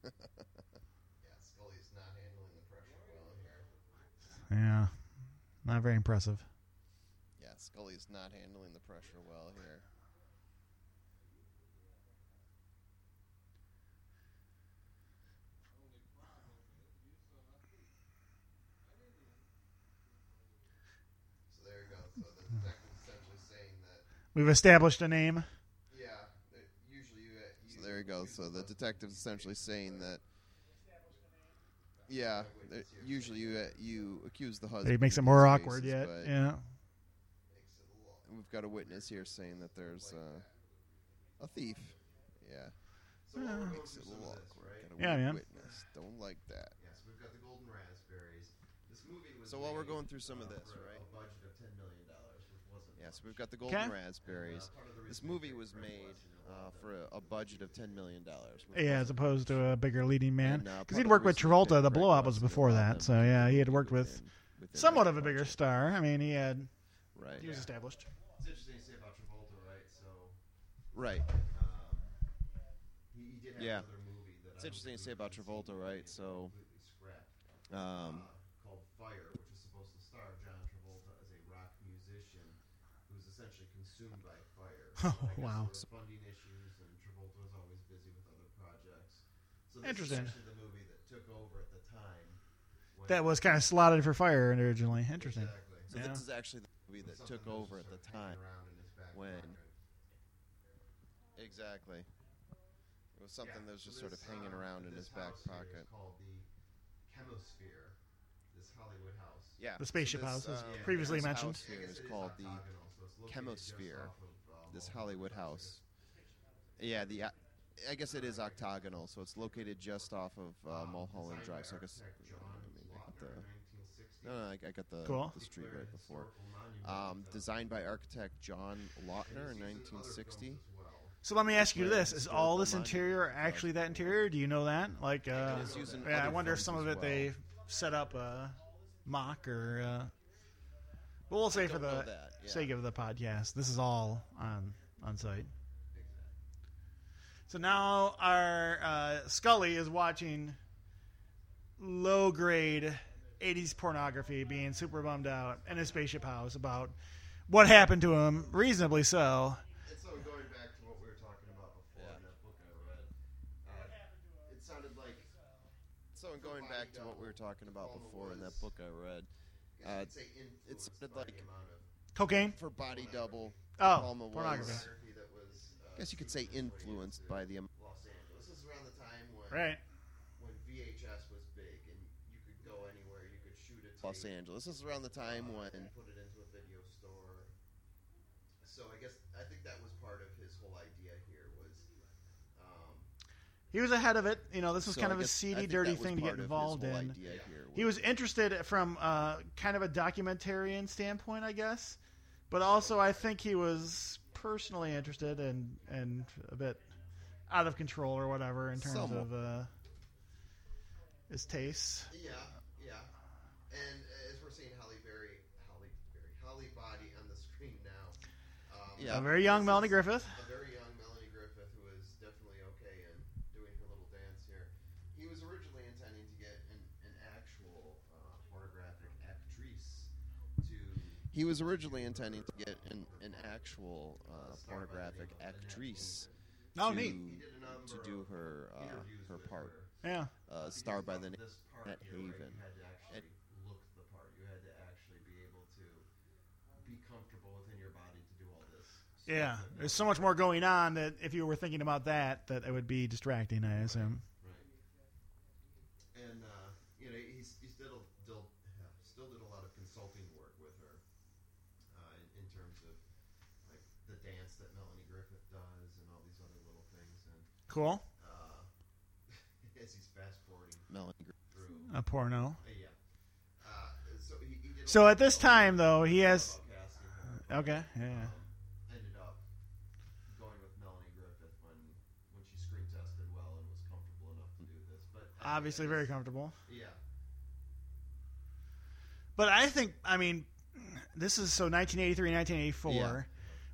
[LAUGHS] Yeah, Scully's not handling the pressure well here. Yeah, not very impressive. Yeah, Scully's not handling the pressure well here. So there you go. So the detective's essentially saying that, We've established a name. yeah, usually you, uh, you So there you go. So the detective's essentially saying that. Yeah, usually you uh, you accuse the husband. It makes it more awkward cases, yet. Yeah. makes it a lot. We've got a witness here saying that there's uh, a thief. Yeah, So while we're makes it a little awkward. right? Got a Yeah, man. witness. Don't like that. Yeah, so we've got the golden raspberries. This movie was So while we're going through some of this, for right? Yeah, so we've got the golden Okay. raspberries. And, part of the This movie was made uh, for a, a budget of ten million dollars. Yeah, as opposed to a bigger leading man. And, uh, Because part he'd the worked with reason they Travolta. The Greg blowout was Weston before allowed that. So to yeah, he had worked with within- within somewhat that of a bigger budget. star. I mean, he had Right. he was established. It's interesting to say about Travolta, right? So, Right. um, he, he did have Yeah. another movie that It's I interesting to believe say about Travolta, right? completely So, scrapped. um, uh, called Fire, which is supposed to star John Travolta as a rock musician who's essentially consumed by fire. [LAUGHS] Oh, wow. there funding issues, and Travolta was always busy with other projects. So this Interesting. is actually the movie that took over at the time. That was kind of slotted for fire originally. Interesting. Exactly. so Yeah. this is actually the movie that Something took over at the time. around in his back when- pocket. Exactly. It was something Yeah, that was so just sort of hanging uh, around in his back house here pocket. is called the Chemosphere, this Hollywood house. Yeah. The spaceship so house this, was um, previously mentioned. house I here guess is it called the octagonal, so it's located just Chemosphere. off of, uh, this Hollywood house. Yeah, the uh, I guess it is octagonal, so it's located just off of uh, Um, Mulholland Drive. So I guess I mean, I got the no, no, I, I got the, Cool. the street right before. Um, designed by architect John and Lautner in 1960. films as well. So let me ask you this: Is all this interior actually that interior? Do you know that? Like, uh, It is used in yeah, I wonder if some of as it they set up a mock or. Uh, but we'll say for the that, yeah. sake of the podcast, this is all on on site. So now our uh, Scully is watching low grade 80s pornography, being super bummed out in a spaceship house about what happened to him, reasonably so. And so going back to what we were talking about before in that book I read, uh, it sounded like So going back to what we were talking about before in that book I read, I Uh, guess you it sounded like- the amount of Cocaine? for body double, Oh, Palma pornography. pornography was. Uh, I guess you could say seeping its way influenced by the Los Angeles. This is around the time when Right. when VHS was big and you could go anywhere, you could shoot it. Los Angeles. This is around the time uh, when and put it into a video store. So I guess I think that was part of his whole idea here was. Um, He was ahead of it. You know, this was so kind I of a guess- I seedy, dirty thing to get part of his involved in. idea here He was interested from uh, kind of a documentarian standpoint, I guess, but also I think he was personally interested and and a bit out of control or whatever in terms Somewhat. of uh, his tastes. yeah, yeah. And as we're seeing Holly Berry, Holly Berry, Holly Body on the screen now. Um, Yeah. A very young Melanie is Griffith. A very young Melanie Griffith who is definitely okay and doing her little dance here. He was originally intending to get an, an actual uh, pornographic actress He was originally intending to get an, an actual uh, pornographic actress Oh, to, neat. He did a number to do her uh, her part, Yeah. uh, starred by the name this part Net Haven. You had to actually look the part. You had to actually be able to be comfortable within your body to do all this. Yeah. There's so much more going on that if you were thinking about that, that it would be distracting, I assume. Right. And uh, you know, he's he's did a, still yeah, still did a lot of consulting work with her uh, in, in terms of like the dance that Melanie Griffith does and all these other little things. And Cool. uh, [LAUGHS] as he's fast forwarding Melanie. Gr- through, A porno. uh, yeah. Uh, so he, he did So at this time, though, he has. about casting her. Okay. Yeah. um, ended up going with Melanie Griffith when when she screen tested well and was comfortable enough to do this. But Obviously, very comfortable. yeah. But I think, I mean, this is so 1983, 1984. Yeah.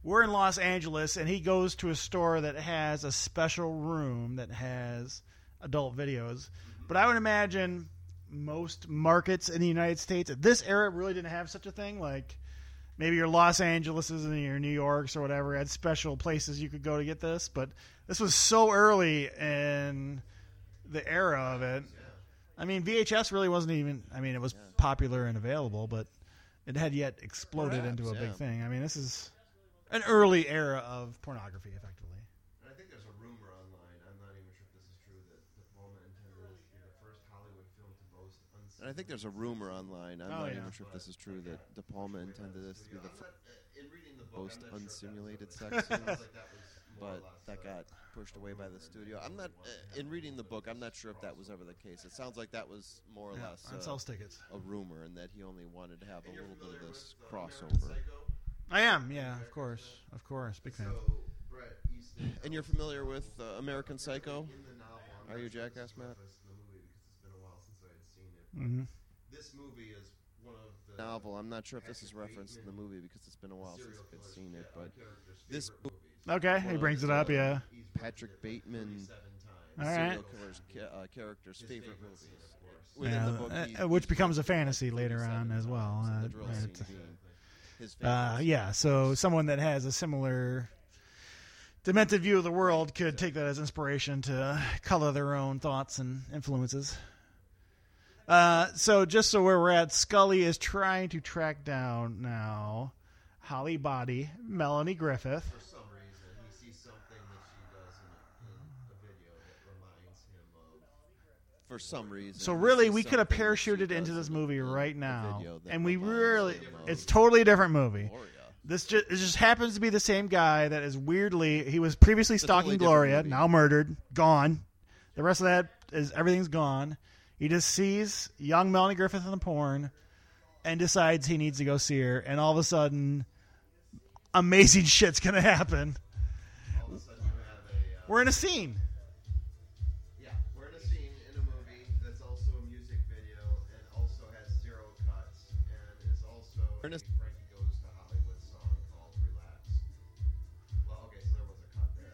We're in Los Angeles, and he goes to a store that has a special room that has adult videos. But I would imagine most markets in the United States at this era really didn't have such a thing. Like maybe your Los Angeleses and your New Yorks or whatever had special places you could go to get this. But this was so early in the era of it. I mean, VHS really wasn't even. I mean, it was popular and available, but it had yet exploded Perhaps, into a big thing. I mean, this is an early era of pornography, effectively. And I think there's a rumor online. I'm not even sure if this is true that De Palma intended this to be the first Hollywood film to boast And I think there's a rumor online. I'm Oh, not yeah. even sure if this is true that De Palma intended this to be the I'm fir- uh, in reading the book, most sure unsimulated sex scenes, like that was more or but that got pushed away by the studio. I'm not. Uh, in reading the book, I'm not sure if that was ever the case. It sounds like that was more or Yeah, less on uh, sells tickets. a rumor, and that he only wanted to have a and you're little bit of this with, American crossover. Psycho? I am, yeah, of course, of course, big fan. So Bret Easton. And you're familiar with uh, American Psycho? In the novel, I'm Are you sure if Jackass, Matt? referenced in the movie because it's been a while since I had seen it. hmm This movie is one of the Novel. I'm not sure if this is referenced in the movie because it's been a while since I've seen it. But this favorite book- Okay, he brings it up, yeah. Patrick Bateman- All right. serial killer's ca- uh, character's favorite scene, movies. of course. Within Yeah, uh, uh, which becomes a fantasy later on as well. His Uh, yeah, so someone that has a similar demented view of the world could take that as inspiration to color their own thoughts and influences. Uh, so just so where we're at, Scully is trying to track down now Holly Body, Melanie Griffith. For some reason, he sees something that she does in a, in a video that reminds him of. For some reason. So really, we could have something that she parachuted into this movie right now, and we really—it's totally a different movie. Gloria. This just, it just happens to be the same guy that is weirdly he was previously stalking Gloria, now murdered, gone. The rest of that is everything's gone. He just sees young Melanie Griffith in the porn and decides he needs to go see her, and all of a sudden, amazing [LAUGHS] shit's gonna happen. All of a sudden, you have a. Uh, We're in a scene. Most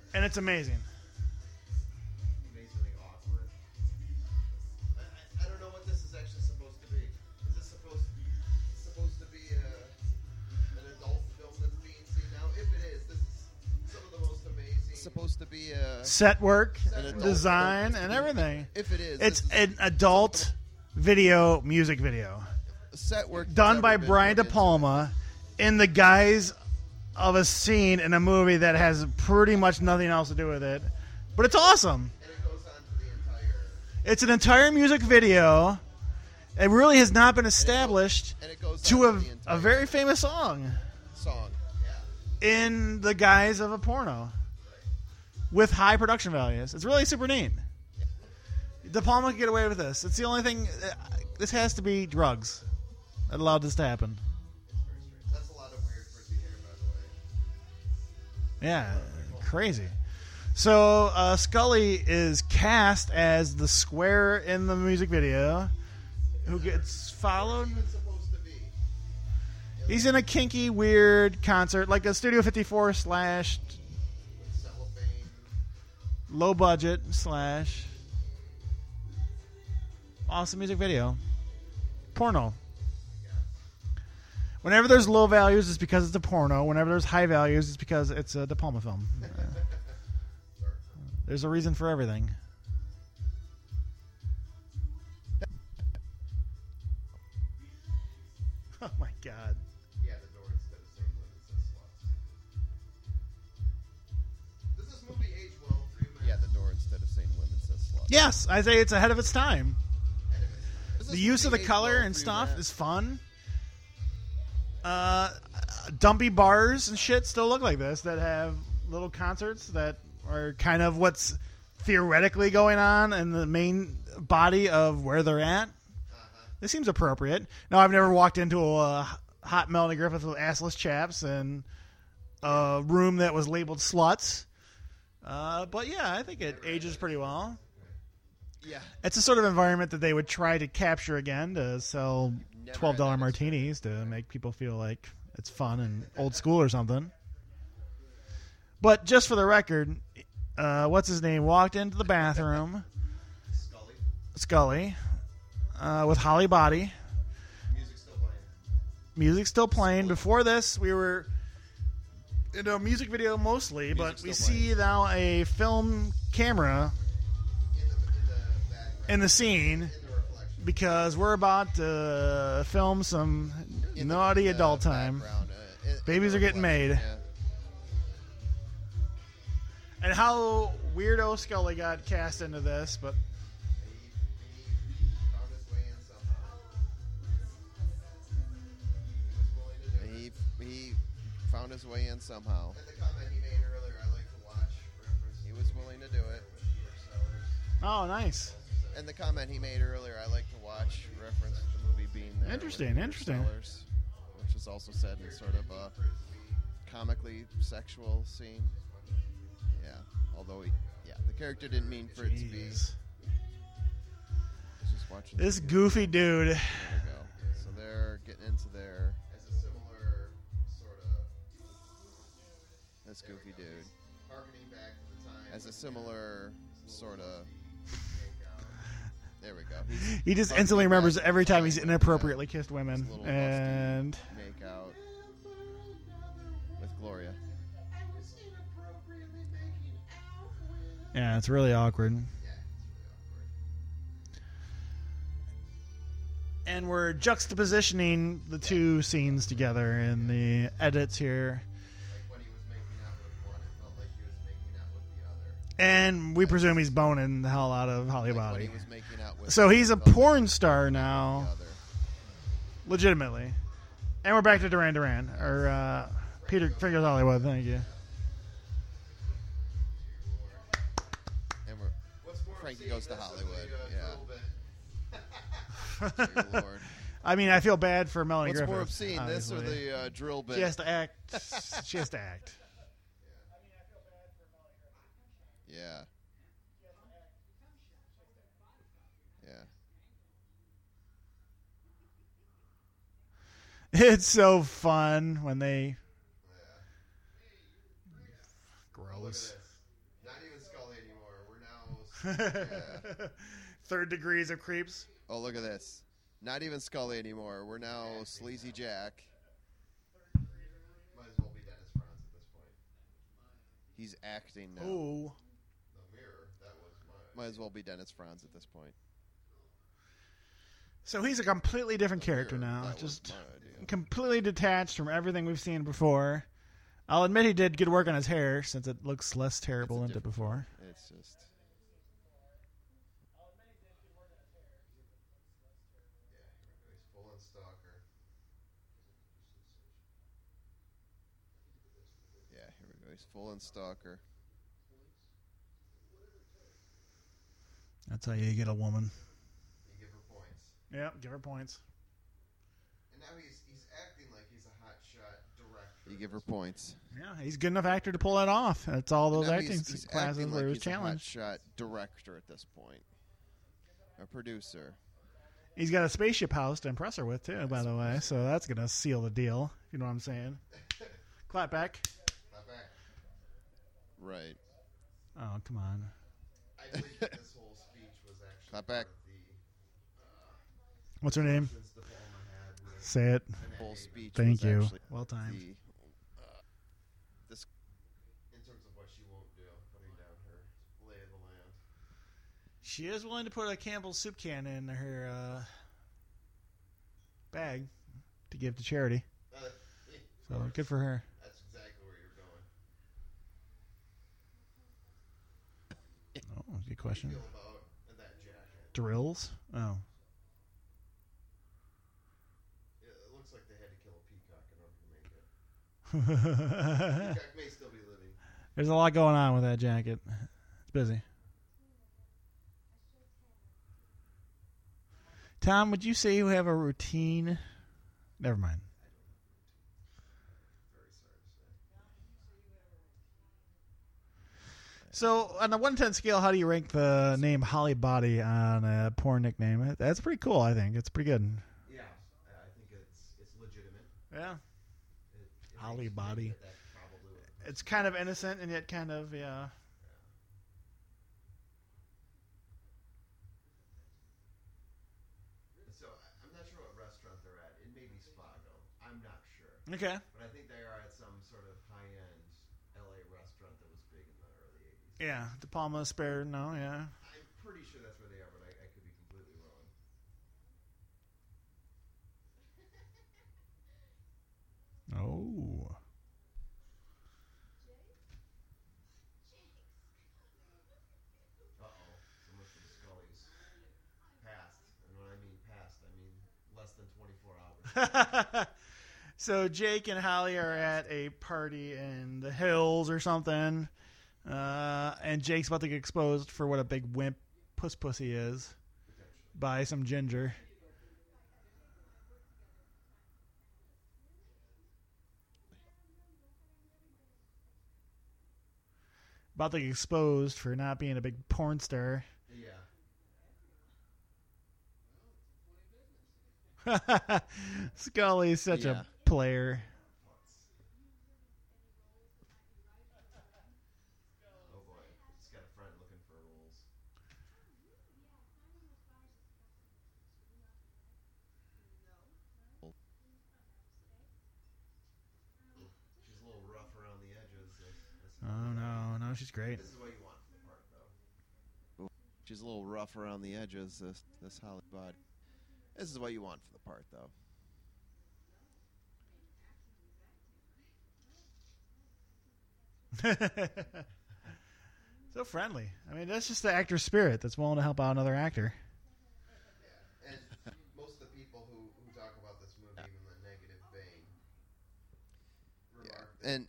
amazing. It's amazing. supposed to be a. Set work, An design, and everything. If it is, It's is an adult video music video. Set work done by Brian De Palma in the guise of a scene in a movie that has pretty much nothing else to do with it. But it's awesome. and it goes on to the entire. It's an entire music video. It really has not been established goes to a, a very famous song song. Yeah. in the guise of a porno with high production values. It's really super neat. De Palma can get away with this. It's the only thing. uh, This has to be drugs that allowed this to happen. That's a lot of weird frizzy hair, by the way. Yeah, crazy. So uh, Scully is cast as the square in the music video, who gets followed. What's supposed to be? He's in a kinky, weird concert, like a Studio 54 slash low budget slash awesome music video, porno. Whenever there's low values, it's because it's a porno. Whenever there's high values, it's because it's a De Palma film. Uh, [LAUGHS] there's a reason for everything. [LAUGHS] Oh my god. Yeah, the door instead of saying women says sluts. Does this movie age well for you. Yeah, the door instead of saying women says slut. Yes, I say it's ahead of its time. Does The use of the color well and stuff Matt? is fun. Uh, dumpy bars and shit still look like this that have little concerts that are kind of what's theoretically going on in the main body of where they're at. This seems appropriate. Now, I've never walked into a hot Melanie Griffith with assless chaps and a room that was labeled sluts. Uh, but yeah, I think it ages pretty well. Yeah. It's a sort of environment that they would try to capture again to sell twelve dollar martinis to make people feel like it's fun and old school or something. But just for the record, uh, what's his name walked into the bathroom, Scully. [LAUGHS] Scully, uh, with Holly Body. Music still playing. Music still playing. Before this, we were in a music video mostly, but we still see now a film camera In the, in the background. in the scene in the reflection. Because we're about to film some In naughty in the adult time. uh, in- in Babies the are getting made. yeah. And how weirdo Scully got cast into this, but He, he found his way in somehow. He was willing to do it. He he found his way in somehow. And the comment he made earlier, I like to watch, He was willing to do it. with Peter Sellers. oh, nice. And the comment he made earlier, I like to watch, reference the movie being there. Interesting, interesting. Sellers, which is also said in sort of a comically sexual scene. Yeah, although he, yeah, the character didn't mean for it to be. Jeez. I was just watching This the- goofy dude. There we go. So they're getting into their As a similar sort of this goofy dude harkening back to the time. as a similar sort of. There we go. He's He just instantly remembers every time he's inappropriately kissed women. And make out with Gloria. yeah, it's really awkward. And we're juxtapositioning the two scenes together in the edits here. And we presume he's boning the hell out of Holly Like Body. he was making out with So he's a porn star now, legitimately. And we're back to Duran Duran, or uh, Peter Fingers Hollywood. Thank you. And we're What's more Frankie goes to Hollywood, yeah. drill bit? [LAUGHS] Dear Lord. I mean, I feel bad for Melanie What's Griffith. more obscene, this or the uh, drill bit? She has to act. [LAUGHS] she has to act. Yeah. Yeah. [LAUGHS] It's so fun when they. Look at Gross. Not even Scully anymore. We're now. [LAUGHS] yeah. Third degrees of creeps. Oh, look at this. Not even Scully anymore. We're now Sleazy Jack. Might as well be Dennis Franz at this point. He's acting now. Oh. The mirror. That was my. Might as well be Dennis Franz at this point. So he's a completely different character now. that was Just my idea. completely detached from everything we've seen before. I'll admit he did good work on his hair since it looks less terrible than it did different- before. It's just. Full on stalker. Yeah, here we go. He's full and stalker. That's how you get a woman. You give her points. Yeah, give her points. And now he's he's acting like he's a hot shot director. You give her points. Yeah, he's a good enough actor to pull that off. That's all those Now acting he's, he's classes acting where like he was he's a hot challenged. shot director at this point. A producer. He's got a spaceship house to impress her with too, by the way. So that's gonna seal the deal. If you know what I'm saying. [LAUGHS] Clap back. Not back. Right. Oh come on. I believe this whole speech was actually Clap back. part of the What's her name? Vince De Palma had with Say it. The whole speech. Thank you. Well timed. the, uh, this In terms of what she won't do, putting down her lay of the land. She is willing to put a Campbell's soup can in her uh, bag to give to charity. Uh, So good for her. [LAUGHS] That's exactly where you're going. Oh, good How question. do you feel about that jacket? Drills? Oh. Yeah, it looks like they had to kill a peacock in order to make it. [LAUGHS] Peacock may still be living. There's a lot going on with that jacket. It's busy. Tom, would you say you have a routine? Never mind. Very sorry to say. So, on a one ten scale, how do you rank the name Holly Body on a porn nickname? That's pretty cool, I think. It's pretty good. Yeah, I think it's it's legitimate. Yeah. It, it Holly makes me think body. that that probably It's kind of innocent and yet kind of, yeah. So I- I'm not sure what restaurant they're at. It may be Spago. I'm not sure, Okay. but I think they are at some sort of high-end LA restaurant that was big in the early '80s. Yeah. De Palma Spare, no, yeah. I'm pretty sure that's where they are, but I, I could be completely wrong. [LAUGHS] Oh. Uh oh, so much for the Scullies. [LAUGHS] Past, and when I mean past, I mean less than 24 hours. so Jake and Holly are at a party in the hills or something, uh, and Jake's about to get exposed for what a big wimp puss pussy is by some ginger. About to get exposed for not being a big porn star. Yeah. [LAUGHS] Scully's such Yeah. a player. Oh boy, he's got a friend looking for roles. She's a little rough around the edges. This, this, Oh no, no, she's great. this is what you want from the part, though. she's a little rough around the edges. This this Holly body. This is what you want for the part, though. [LAUGHS] so friendly. I mean, that's just the actor's spirit that's willing to help out another actor. Yeah, and most of the people who, who talk about this movie in the negative vein remark that And Melanie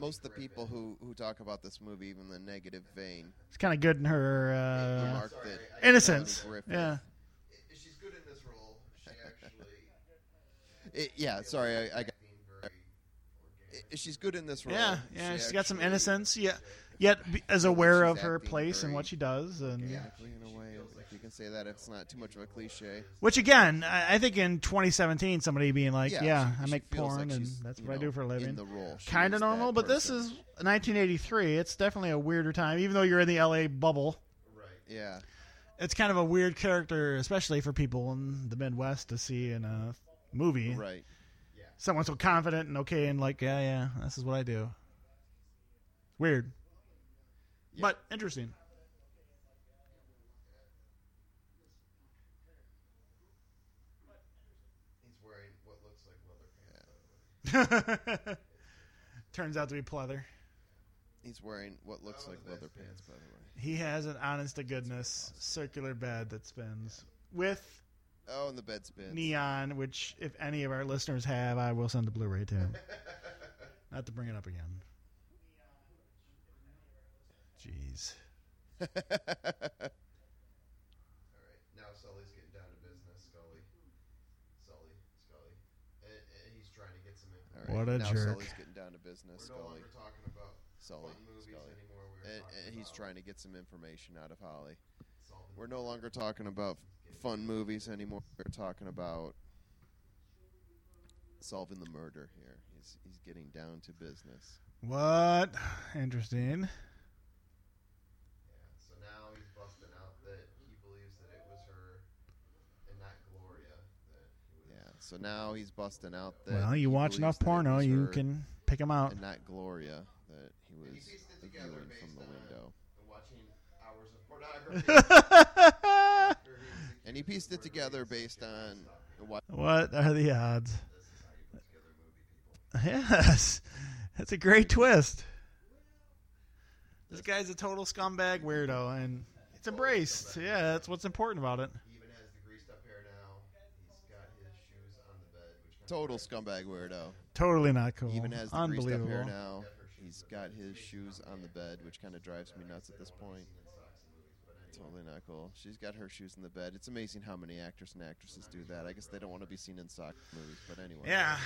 most of the people who, who talk about this movie, even in the negative vein, It's kind of good in her uh, remark sorry, that I- I- innocence. Griffith- Yeah. She's good in this role. She actually. [LAUGHS] It- yeah, sorry, I, I got. acting. She's good in this role. Yeah, yeah, She she's got some actually- innocence. Yeah, yet be, as aware she's of her acting place and very what she does, and organically in a way, if you can say that, it's not too much of a cliche. which again, I, I think in 2017, somebody being like, "Yeah, Yeah, she- I she make porn, like and that's you what I do for a living." the role, Kind of normal, but this is 1983. It's definitely a weirder time, even though you're in the LA bubble. Right. Yeah, It's kind of a weird character, especially for people in the Midwest to see in a movie. right. Yeah. Someone so confident and okay and like, yeah, yeah, this is what I do. Weird, Yeah. but interesting. He's wearing what looks like leather pants. by the way. [LAUGHS] Turns out to be pleather. He's wearing what looks Oh, like leather pants, by the way. He has an honest to goodness circular bed that spins with Oh, and the bed spins. neon, which if any of our listeners have, I will send a Blu-ray to. [LAUGHS] Not to bring it up again. Jeez. [LAUGHS] All right. Now Sully's getting down to business. Scully. Sully. Scully. And, and he's trying to get some All right, What a now jerk. Sully's getting down to business. We're no Scully, longer talking about Sully, fun movies Scully. anymore. We were And, talking and he's about trying to get some information out of Holly. solving We're no longer talking about fun movies anymore. We're talking about solving the murder here. He's he's getting down to business. What? Interesting. Yeah, so now he's busting out that he believes that it was her and not Gloria. That it was Yeah. So now he's busting out that. Well, you he watch enough porno, you can pick him out. And not Gloria that he was He pieced it together viewing from the window. watching hours of pornography. [LAUGHS] after he was And he pieced it together based on what what are the odds? This is how you put together movie people. Yes, that's a great twist. This guy's a total scumbag weirdo, and it's embraced. Yeah, that's what's important about it. He even has the greased up hair now. He's got his shoes on the bed, which kind total scumbag weirdo. Totally not cool. He even has the greased up Unbelievable. hair now. He's got his shoes on the bed, which kind of drives me nuts at this point. Totally not cool. She's got her shoes in the bed. It's amazing how many actors and actresses do that. I guess they don't want to be seen in sock movies, but anyway. Yeah. of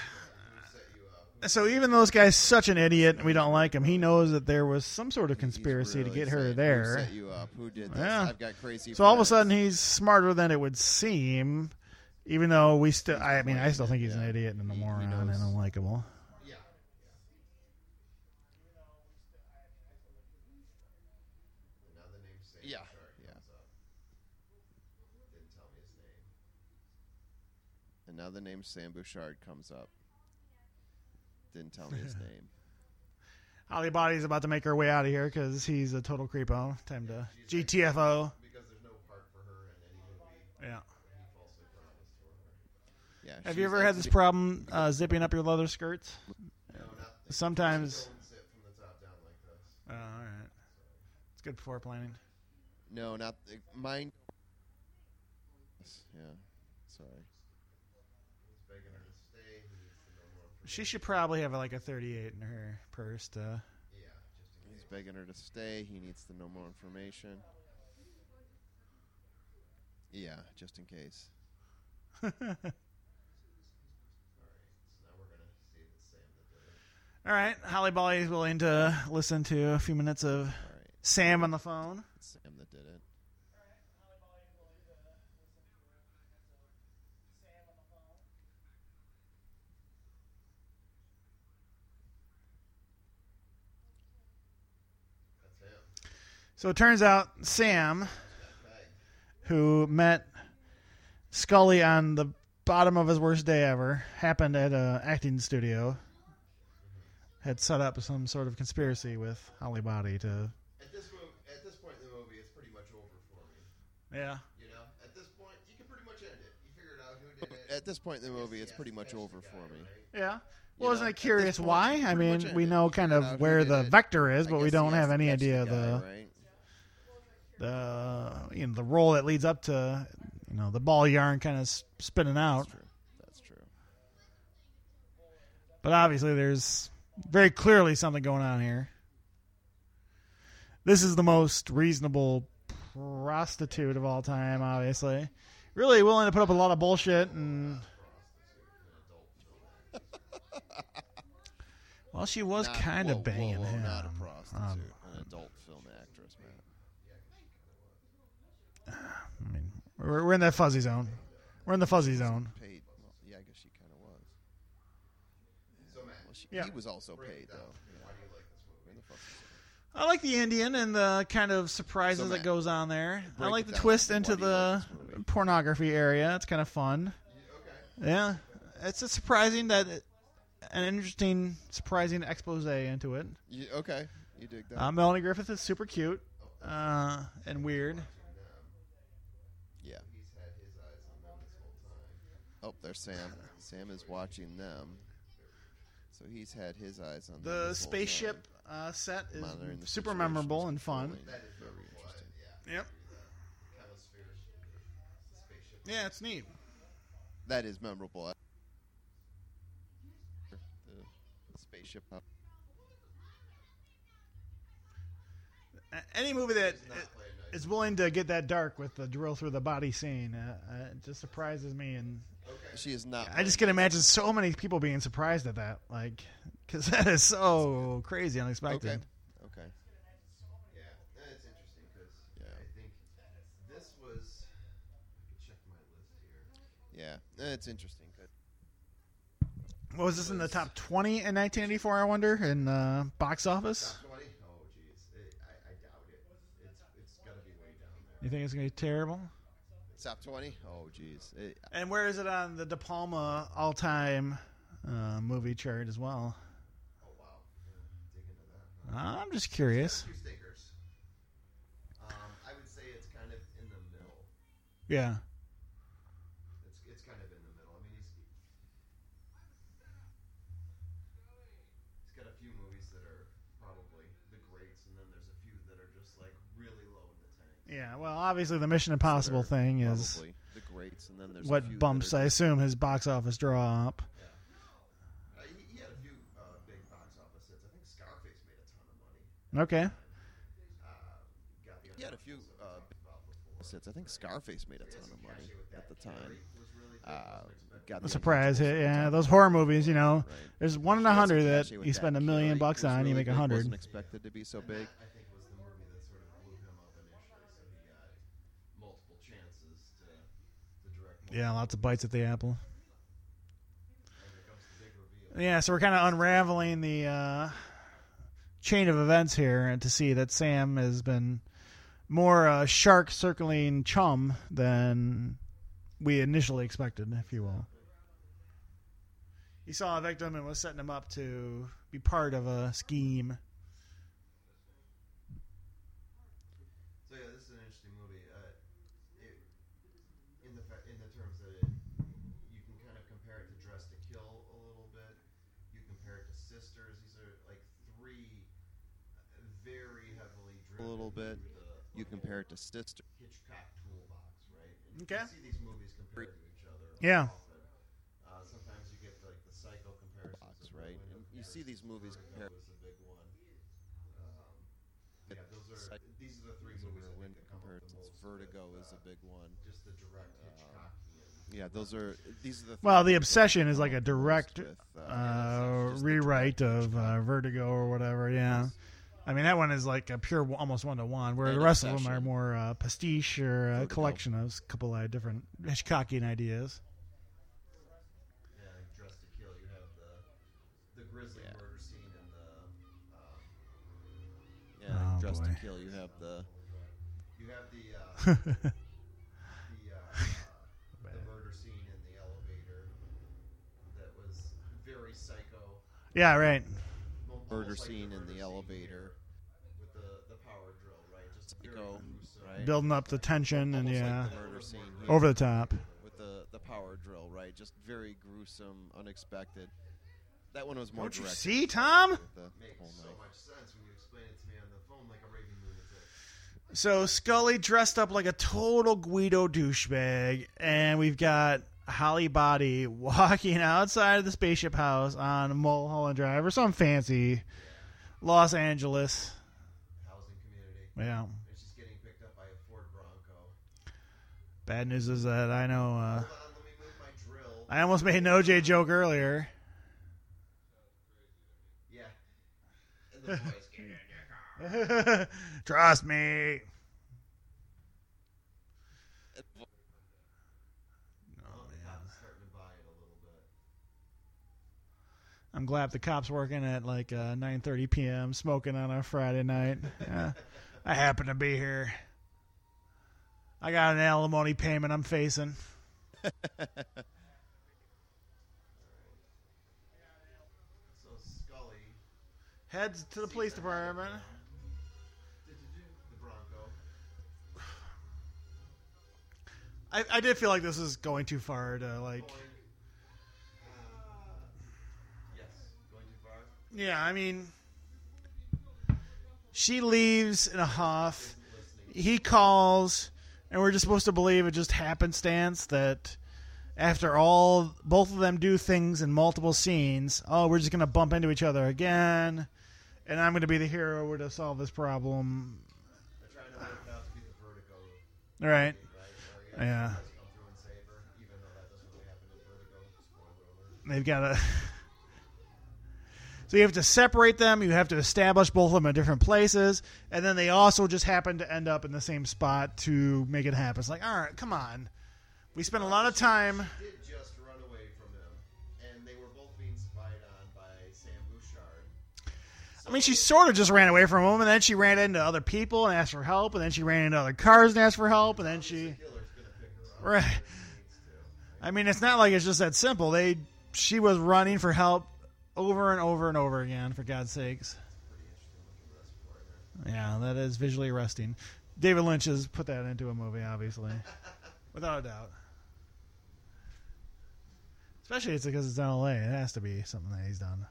set you up. So even though this guy's such an idiot and we don't like him, he knows that there was some sort of He's conspiracy to get her saying, Who there. set you up? Who did this? Yeah. I've got crazy. So all of a friends. sudden he's smarter than it would seem, even though we still. I mean, I still think he's an idiot and a He- he moron and unlikable. Yeah. And now the name Sam Yeah, Shark yeah. comes up. Didn't tell me his name. And now the name Sam Bouchard comes [LAUGHS] up. Didn't tell me his name. Holly Body's about to make her way out of here because he's a total creepo. Time to GTFO. Because there's no part for her in any movie Yeah. he falsely promised for her. Yeah. Have you ever had this problem uh, zipping up your leather skirts? No, not Sometimes. Don't zip from the top down like. Oh, all right. It's good before planning. No, not the, mine. Yeah. Sorry. He's begging her to stay. He needs to know more information. She should probably have like a 38 in her purse. To, Yeah, just He's begging her to stay. He needs to know more information. Yeah, just in case. [LAUGHS] All right, so now we're gonna see if it's Sam that did it. All right. Holly Bolly is willing to listen to a few minutes of right. Sam on the phone. It's Sam that did it. So it turns out Sam, who met Scully on the bottom of his worst day ever, happened at a acting studio. Had set up some sort of conspiracy with Holly Body to. At this move, at this point in the movie, it's pretty much over for me. Yeah. You know, at this point, you can pretty much end it. You figured out who did it. At this point in the movie, it's has pretty much over guy, for me. right? Yeah. You Well, isn't know, it curious point, why? I mean, we know kind of where the it. vector is, but we don't have any catch the idea guy, the right? the you know the role that leads up to you know the ball yarn kind of spinning out. That's true. That's true. But obviously, there's very clearly something going on here. This is the most reasonable prostitute of all time, obviously. Really willing to put up a lot of bullshit and. [LAUGHS] Well, she was Not- kind whoa, of banging whoa, whoa, him. Not a prostitute, Um, an adult film actress, man. [SIGHS] I mean, we're, we're in that fuzzy zone. We're in the fuzzy zone. Paid. Well, yeah, I guess she kind of was. So, Matt, Well, she, Yeah. he was also break paid though. Why do you like this movie? Where the fuck is it? I like the Indian and the kind of surprises So, that goes on there. I break like it the down. twist Why into do you like the this movie? pornography area. It's kind of fun. Okay. Yeah, it's a surprising that an interesting, surprising expose into it. You, okay, you dig that? Uh, Melanie Griffith is super cute uh, and weird. yeah. He's had his eyes on them this whole time. Oh, there's Sam. Sam is watching them. So he's had his eyes on The spaceship uh, set is monitoring super memorable and fun. controlling. That is very very interesting. Yeah. Yep. Yeah, it's neat. That is memorable. The, the spaceship. up. Any movie that Not playing nice. is willing to get that dark with the drill through the body scene uh, uh, it just surprises me and Okay. She is not. I just can imagine so many people being surprised at that, like, because [LAUGHS] that is so crazy unexpected. Okay. Okay. Yeah, that's interesting because I think this was. Check my list here. Yeah, it's interesting. Good. What was this in the top twenty in 1984? I wonder in uh, box office. Top twenty? Oh, jeez, I, I doubt it. It's it's got to be way down there. You think it's gonna be terrible? Top twenty. Oh, jeez. It- And where is it on the De Palma all-time uh, movie chart as well? Oh wow. Yeah, dig into that. I'm just curious. A few stinkers. Um, I would say it's kind of in the middle. Yeah. It's it's kind of in the middle. I mean, he's he's got a few movies that are probably the greats, and then there's a few that are just like really low in the tank. Yeah. Well, obviously the Mission Impossible thing is probably the greats, and then there's a what that bumps, are I assume, his box office draw up. Uh, he, he had a few uh, big box office hits. I think Scarface made a ton of money. Okay. Uh, He had a few uh, about before. hits. I think Scarface made a ton of money at the time. Uh, got A the surprise hit. Untouchables at the Yeah, those horror movies, you know, Right. there's one in a He had some hundred that you spend a million bucks It was on, you make a hundred. Wasn't expected to be so big. I think was the movie that sort of blew him up initially, so he got multiple chances to, to direct. More. Yeah, lots of bites at the apple. Yeah, so we're kind of unraveling the uh, chain of events here, and to see that Sam has been more uh, shark circling chum than we initially expected, if you will. He saw a victim and was setting him up to be part of a scheme. So yeah, this is an interesting movie. Uh, it, in the fa- in the terms that it, you can kind of compare it to Dressed to Kill a little bit. You compare it to Sisters. These are like three very heavily driven. little bit. You compare it to Sister. Hitchcock toolbox, right? And Okay. You see these movies compared to each other. Yeah. Often. Uh, sometimes you get like the psycho comparisons. Box, right? And you see these movies Vertigo compared. is a big one. Um, yeah, those are Psych- these are the three movies I think that come up the comparisons. most. Vertigo with, is uh, a big one. just the direct Hitchcockian. Yeah, those are these are the. Well, the obsession is like a come up the most direct with, uh, uh, just the rewrite of uh, Vertigo or whatever. Yeah, I mean that one is like a pure, almost one to one, where And the rest of them are more uh, pastiche or a Vertigo. collection of a couple of different Hitchcockian ideas. Yeah, like Dressed to Kill. You have the the grisly Yeah. murder scene and the um, Yeah, Oh, Dress boy. to Kill. You have the. you have the uh, [LAUGHS] the uh, [LAUGHS] the murder scene in the elevator that was very psycho. yeah, right. Almost Murder like scene in the elevator. here with the the power drill, right? Just very Psycho, gruesome. right? Building up the tension and Almost yeah, like the murder scene here over the top. with the the power drill, right? Just very gruesome, unexpected. That one was more Don't you direct. see, Tom? with the Makes whole so knife. much sense when you explain it to me on the phone like a raving lunatic. So Scully dressed up like a total Guido douchebag, and we've got Holly Body walking [LAUGHS] outside of the spaceship house on Mulholland Drive or some fancy Los Angeles. Housing community. Yeah. And she's getting picked up by a Ford Bronco. Bad news is that I know uh. I almost made an OJ joke earlier. yeah. [LAUGHS] Trust me. I'm glad the cops working at like uh, 9:30 p.m. smoking on a Friday night. Yeah. I happen to be here. I got an alimony payment I'm facing. Heads to the police department. I, I did feel like this is going too far to like. Yes, going too far. Yeah, I mean, she leaves in a huff. He calls, and we're just supposed to believe it just happenstance that after all, both of them do things in multiple scenes. Oh, we're just gonna bump into each other again, and I'm gonna be the hero to solve this problem. To to All right. Yeah. They've got to. So you have to separate them. You have to establish both of them in different places, and then they also just happen to end up in the same spot to make it happen. It's like, all right, come on. We spent a lot of time. Did just run away from him, and they were both being spied on by Sam Bouchard. I mean, she sort of just ran away from him, and then she ran into other people and asked for help, and then she ran into other cars and asked for help, and then she. Killer's gonna pick her Right. I mean, it's not like it's just that simple. They she was running for help over and over and over again. For God's sakes. Yeah, that is visually arresting. David Lynch has put that into a movie, obviously, [LAUGHS] without a doubt. Especially it's because it's in L.A. It has to be something that he's done.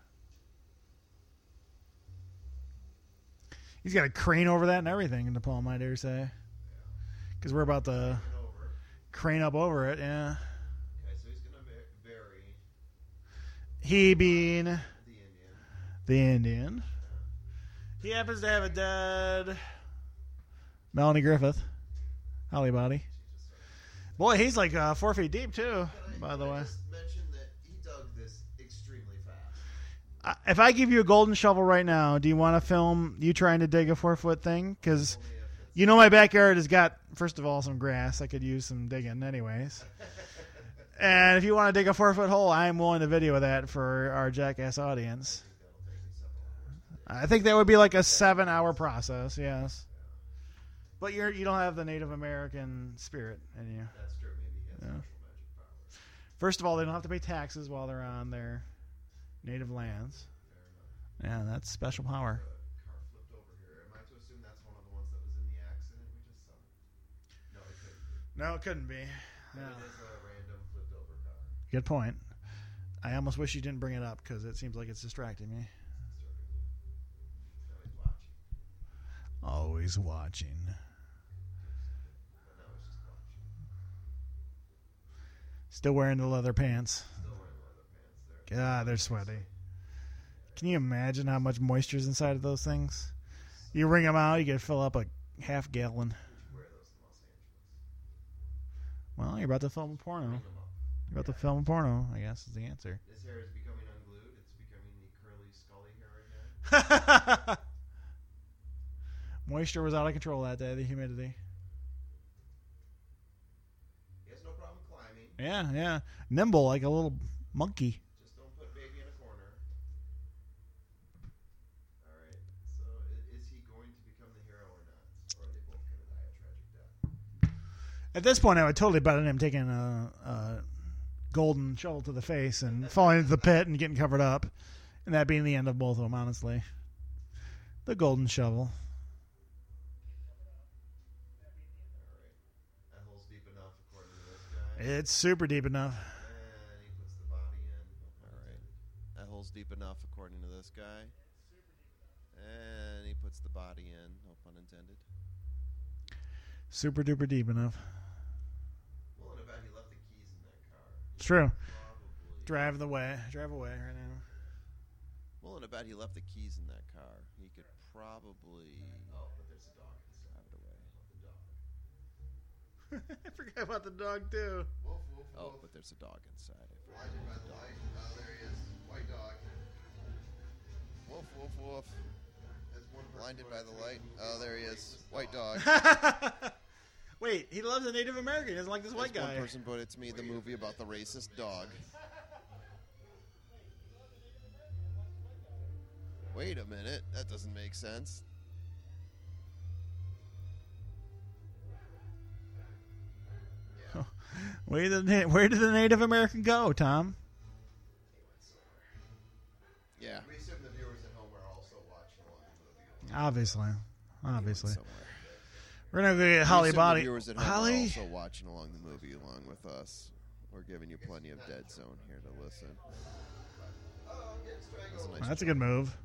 He's got a crane over that and everything in Nepal, I dare say. Because we're about to crane up over it. Yeah, Okay, so he's gonna va- bury he being the Indian. the Indian. He happens to have a dead Melanie Griffith, Holly body. Boy, he's like uh, four feet deep too. I- By the I way, if I give you a golden shovel right now, do you want to film you trying to dig a four foot thing? Because you know my backyard has got first of all some grass. I could use some digging, anyways. And if you want to dig a four foot hole, I'm willing to video that for our jackass audience. I think that would be like a seven hour process. Yes. But you're you don't have the Native American spirit in you. That's true. Maybe Yeah. magic. First of all, they don't have to pay taxes while they're on their native lands. Yeah, that's special power. The car flipped over here. Am I to assume that's one of the ones that was in the accident we just saw? No, it couldn't be. No, it couldn't be. It is a random flipped over car. Good point. I almost wish you didn't bring it up because it seems like it's distracting me. Now he's watching. Always watching. But now he's just watching. Still wearing the leather pants. Still wearing leather pants there. God, they're sweaty. Can you imagine how much moisture's inside of those things? You wring them out, you could fill up a half gallon. You should wear those in Los Angeles. Well, you're about to film a porno. About to film porno, I guess is the answer. This hair is becoming unglued. It's becoming the curly, scully hair again. [LAUGHS] Moisture was out of control that day, the humidity. He has no problem climbing. Yeah, yeah. Nimble like a little monkey. Just don't put baby in a corner. All right. So i- is he going to become the hero or not, or are they both going to die a tragic death? At this point, I would totally bet on him taking a, a golden shovel to the face and falling into the pit and getting covered up, and that being the end of both of them. Honestly, the golden shovel. All right. That hole's deep enough, according to this guy. It's super deep enough. And he puts the body in. All right. That hole's deep enough, according to this guy. And he puts the body in. No pun intended. Super duper deep enough. Well, and I bet he left the keys in that car. He It's true. Probably. Drive the way. Drive away right now. Well, and I bet he left the keys in that car. He could probably Oh, but there's a dog inside. drive it away. The [LAUGHS] dog. I forgot about the dog too. Woof, woof, Oh, woof. but there's a dog inside. I forgot Blinded by the the dog. light. Oh, there he is. White dog. Woof, woof, woof. As one Blinded by the light. Oh, there he is. White dog. [LAUGHS] dog. Wait, he loves a Native American. He doesn't like this As white guy. one person put it to me, the movie about the racist dog. Wait a minute. That doesn't make sense. [LAUGHS] Where did the, where did the Native American go, Tom? Yeah. We assume the viewers at home are also watching along movie. Obviously, obviously. We're gonna go get Holly Body. viewers at home are Holly, also watching along the movie along with us. We're giving you plenty of dead zone here to listen. Oh, I'm getting That's a nice that's a good move.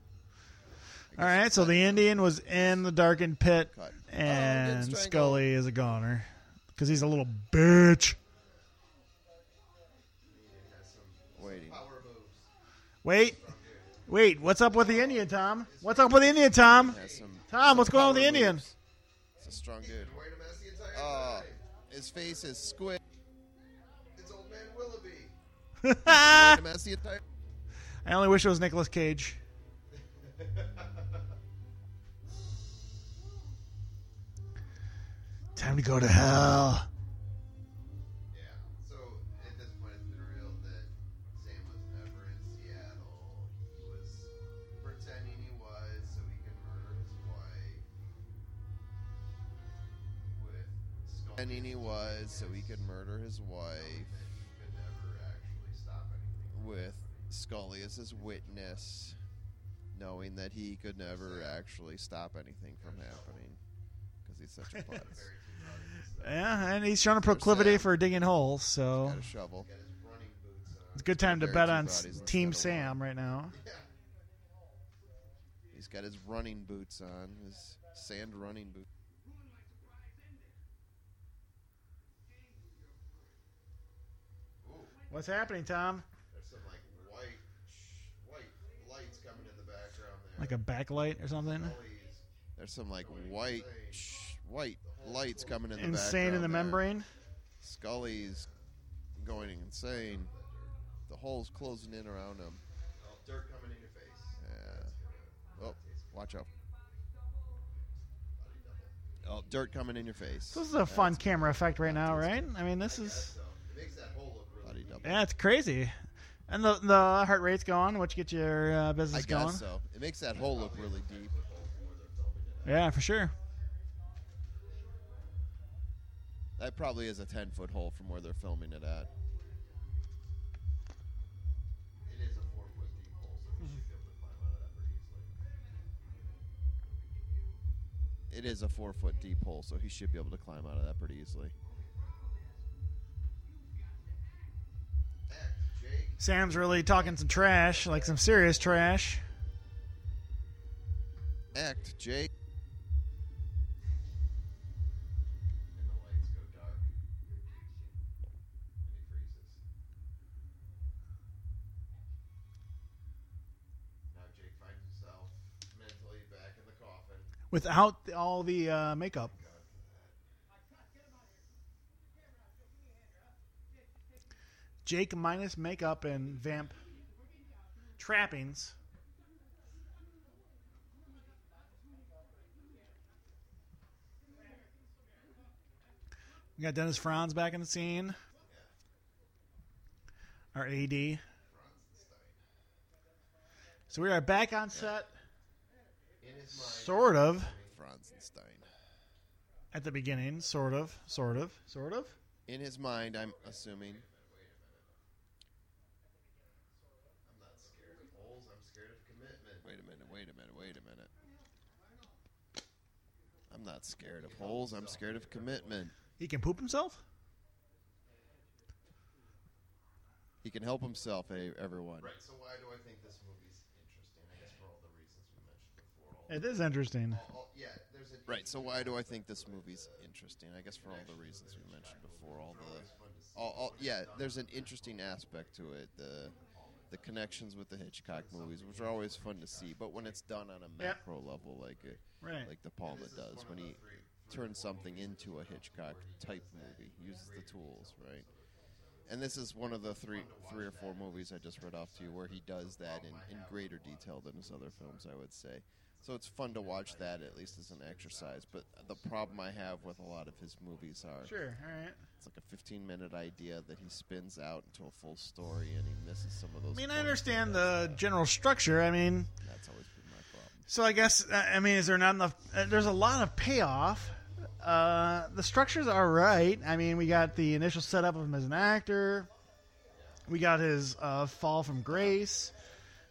All right, so the Indian was in the darkened pit, cut. and oh, strangled. Scully is a goner because he's a little bitch. Waiting. Wait, wait, what's up with the Indian, Tom? What's up with the Indian, Tom? Tom, what's going on with the Indian? moves. It's a strong dude. Been wearing a mask the entire Uh, time. his face is squid. It's old man Willoughby. Wait a minute, see it? I only wish it was Nicolas Cage. [LAUGHS] Time to go to hell. So he could murder his wife with And he was so he could murder his wife Could never actually stop anything. with Scully as his witness, knowing that he could never actually stop anything from happening because he's such a [LAUGHS] putz. Very too hard to stop. Yeah, and he's shown a proclivity for digging holes, so Got a shovel. Got his running boots on. it's a good time to Very bet two on bodies s- instead Team of Sam right now. He's got his running boots on, his sand running boots. What's happening, Tom? there's some like white, sh- white lights coming in the background there. Like a backlight or something? Scully's There's some like white, sh- white lights coming in the Insane in the there. membrane. Scully's going insane. The hole's closing in around him. Oh, dirt coming in your face. Yeah. Oh, watch out. Oh, dirt coming in your face. This is a fun That's- camera effect right now, right? I mean, this is So double. yeah, it's crazy. And the the heart rate's going, which gets your uh, I business guess going. so. It makes that hole look really deep. Yeah, for sure. That probably is a 10 foot hole from where they're filming it at. It is a four foot deep hole, so you should be able to climb out of that pretty easily. It is a four foot deep hole, so he should be able to climb out of that pretty easily. Sam's really talking some trash, like some serious trash. Act, Jake. And the lights go dark. And he freezes. Now Jake finds himself mentally back in the coffin. Without all the uh, makeup. Jake minus makeup and vamp trappings. We got Dennis Franz back in the scene. Our AD. So we are back on set, sort of. Franzenstein. At the beginning, sort of, sort of, sort of. In his mind, I'm assuming. I'm not scared of holes, I'm scared of commitment. Wait a minute, wait a minute, wait a minute. I'm not scared of holes, I'm scared of commitment. He can poop himself. He can help himself, eh, everyone. Right, so why do I think this movie's interesting? I guess for all the reasons we mentioned before. All, It is interesting. all, all- yeah, there's an Right, so why do I think this movie's interesting? I guess for all the reasons we mentioned before, all the all, all yeah, there's an interesting aspect to it. The the connections with the Hitchcock movies, which are always fun to see, but when it's done on a Yeah. macro level like it, Right. like De Palma does, when he turns something into a Hitchcock type movie, uses the tools, right? And this is one of the three three or four movies I just read off to you where he does that in, in greater detail than his other films, I would say. So it's fun to watch that at least as an exercise. But the problem I have with a lot of his movies are Sure. All right. it's like a 15 minute idea that he spins out into a full story and he misses some of those. I mean, I understand the general structure. I mean, That's always been my problem. So I guess uh, I mean, is there not enough? Uh, there's a lot of payoff. Uh, the structure's all right. I mean, we got the initial setup of him as an actor. We got his uh, fall from grace,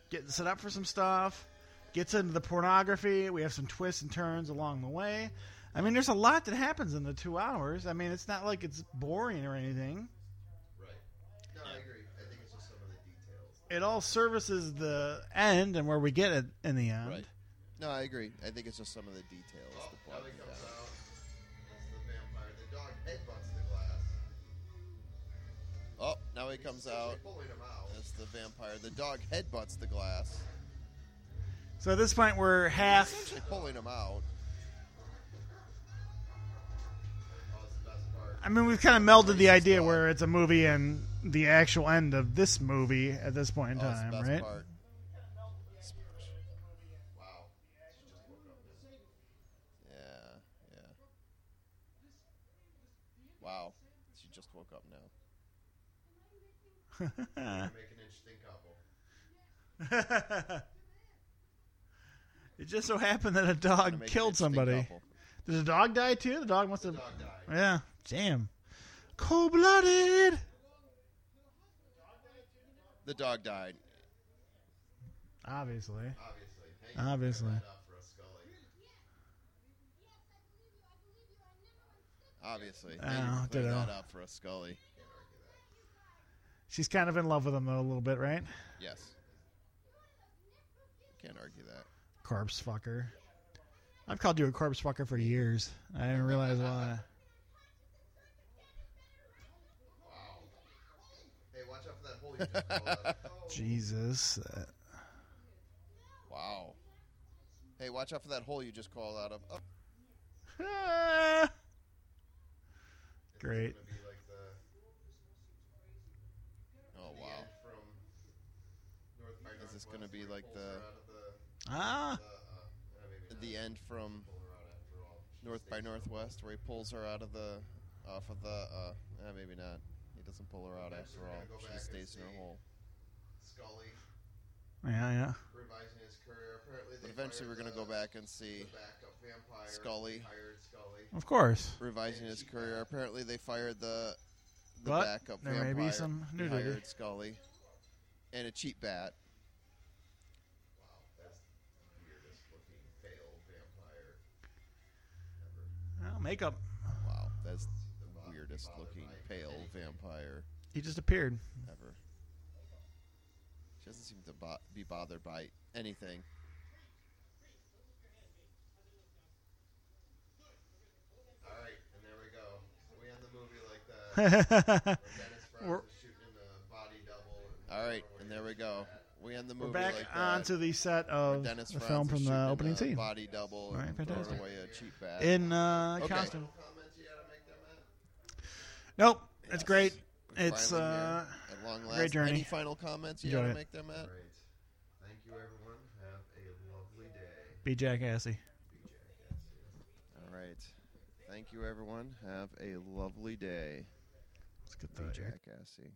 getting set up for some stuff. Gets into the pornography. We have some twists and turns along the way. I mean, there's a lot that happens in the two hours. I mean, it's not like it's boring or anything. Right. No, I agree. I think it's just some of the details. It all services the end and where we get it in the end. Right. No, I agree. I think it's just some of the details. Oh, that now he comes down. out. It's the vampire. The dog headbutts the glass. Oh, now he comes out. Pulling him out. That's the vampire. The dog headbutts the glass, So at this point, we're half. essentially pulling him out. Oh, it's the best part. I mean, we've kind of melded the idea where it's a movie and the actual end of this movie at this point in Oh, it's the time, best right? part. Wow. She just woke up now. Yeah, yeah. Wow, she just woke up now. [LAUGHS] Make an interesting couple. [LAUGHS] it just so happened that a dog killed somebody. couple. Did the dog die too? The dog must The have. dog died. Yeah, Damn. Cold blooded. The dog died. Obviously. Obviously. Thank you for Obviously. clearing that up for us, Scully. Obviously. Oh, Thank you for that up for us, Scully. Can't argue that. She's kind of in love with him though a little bit, right? Yes. Can't argue that. Corpse fucker. I've called you a corpse fucker for years. I didn't realize why. [LAUGHS] Wow. Hey, watch out for that hole you just called out. Jesus. Wow. Hey, watch out for that hole you just crawled out of. Oh, [LAUGHS] Great. gonna be like the- oh the wow. end from North by Is this Northwest gonna be like the- her out of the- Ah. the, maybe not. The end from Pull her out after all. She North by Northwest, where he pulls her out of the, off of the. Uh, eh, maybe not. He doesn't pull her out Eventually after we're all. She just stays in her hole. Scully Yeah, yeah. revising his career. Apparently, they But eventually, we're gonna go back and see vampire. Scully. Scully. Of course. revising his career. Apparently, they fired the the But backup there may be some They nudity. hired Scully and a cheap bat. Wow, that's the weirdest looking pale vampire ever. Well, makeup. Wow, that's The weirdest looking pale vampire He just appeared. ever. She doesn't seem to bo- be bothered by anything. All right, and there we go. We end the movie like that. [LAUGHS] Dennis We're- is shooting a body double. And All right, everyone and there we gets go. that. We end the We're back like that. onto the set where of Dennis the Franz film is from the shooting opening a scene. Body double All right, and throwing fantastic. away a cheap bat. In uh, Okay. costume. No comments you gotta make them, Matt? Nope. It's great. We're It's finally uh, here at long last. great journey. Any final comments you Enjoy gotta it. make there, Matt? Great. Thank you, everyone. Have a lovely day. be jackassy. All right. Thank you, everyone. Have a lovely day. Let's get Be the air jackassy.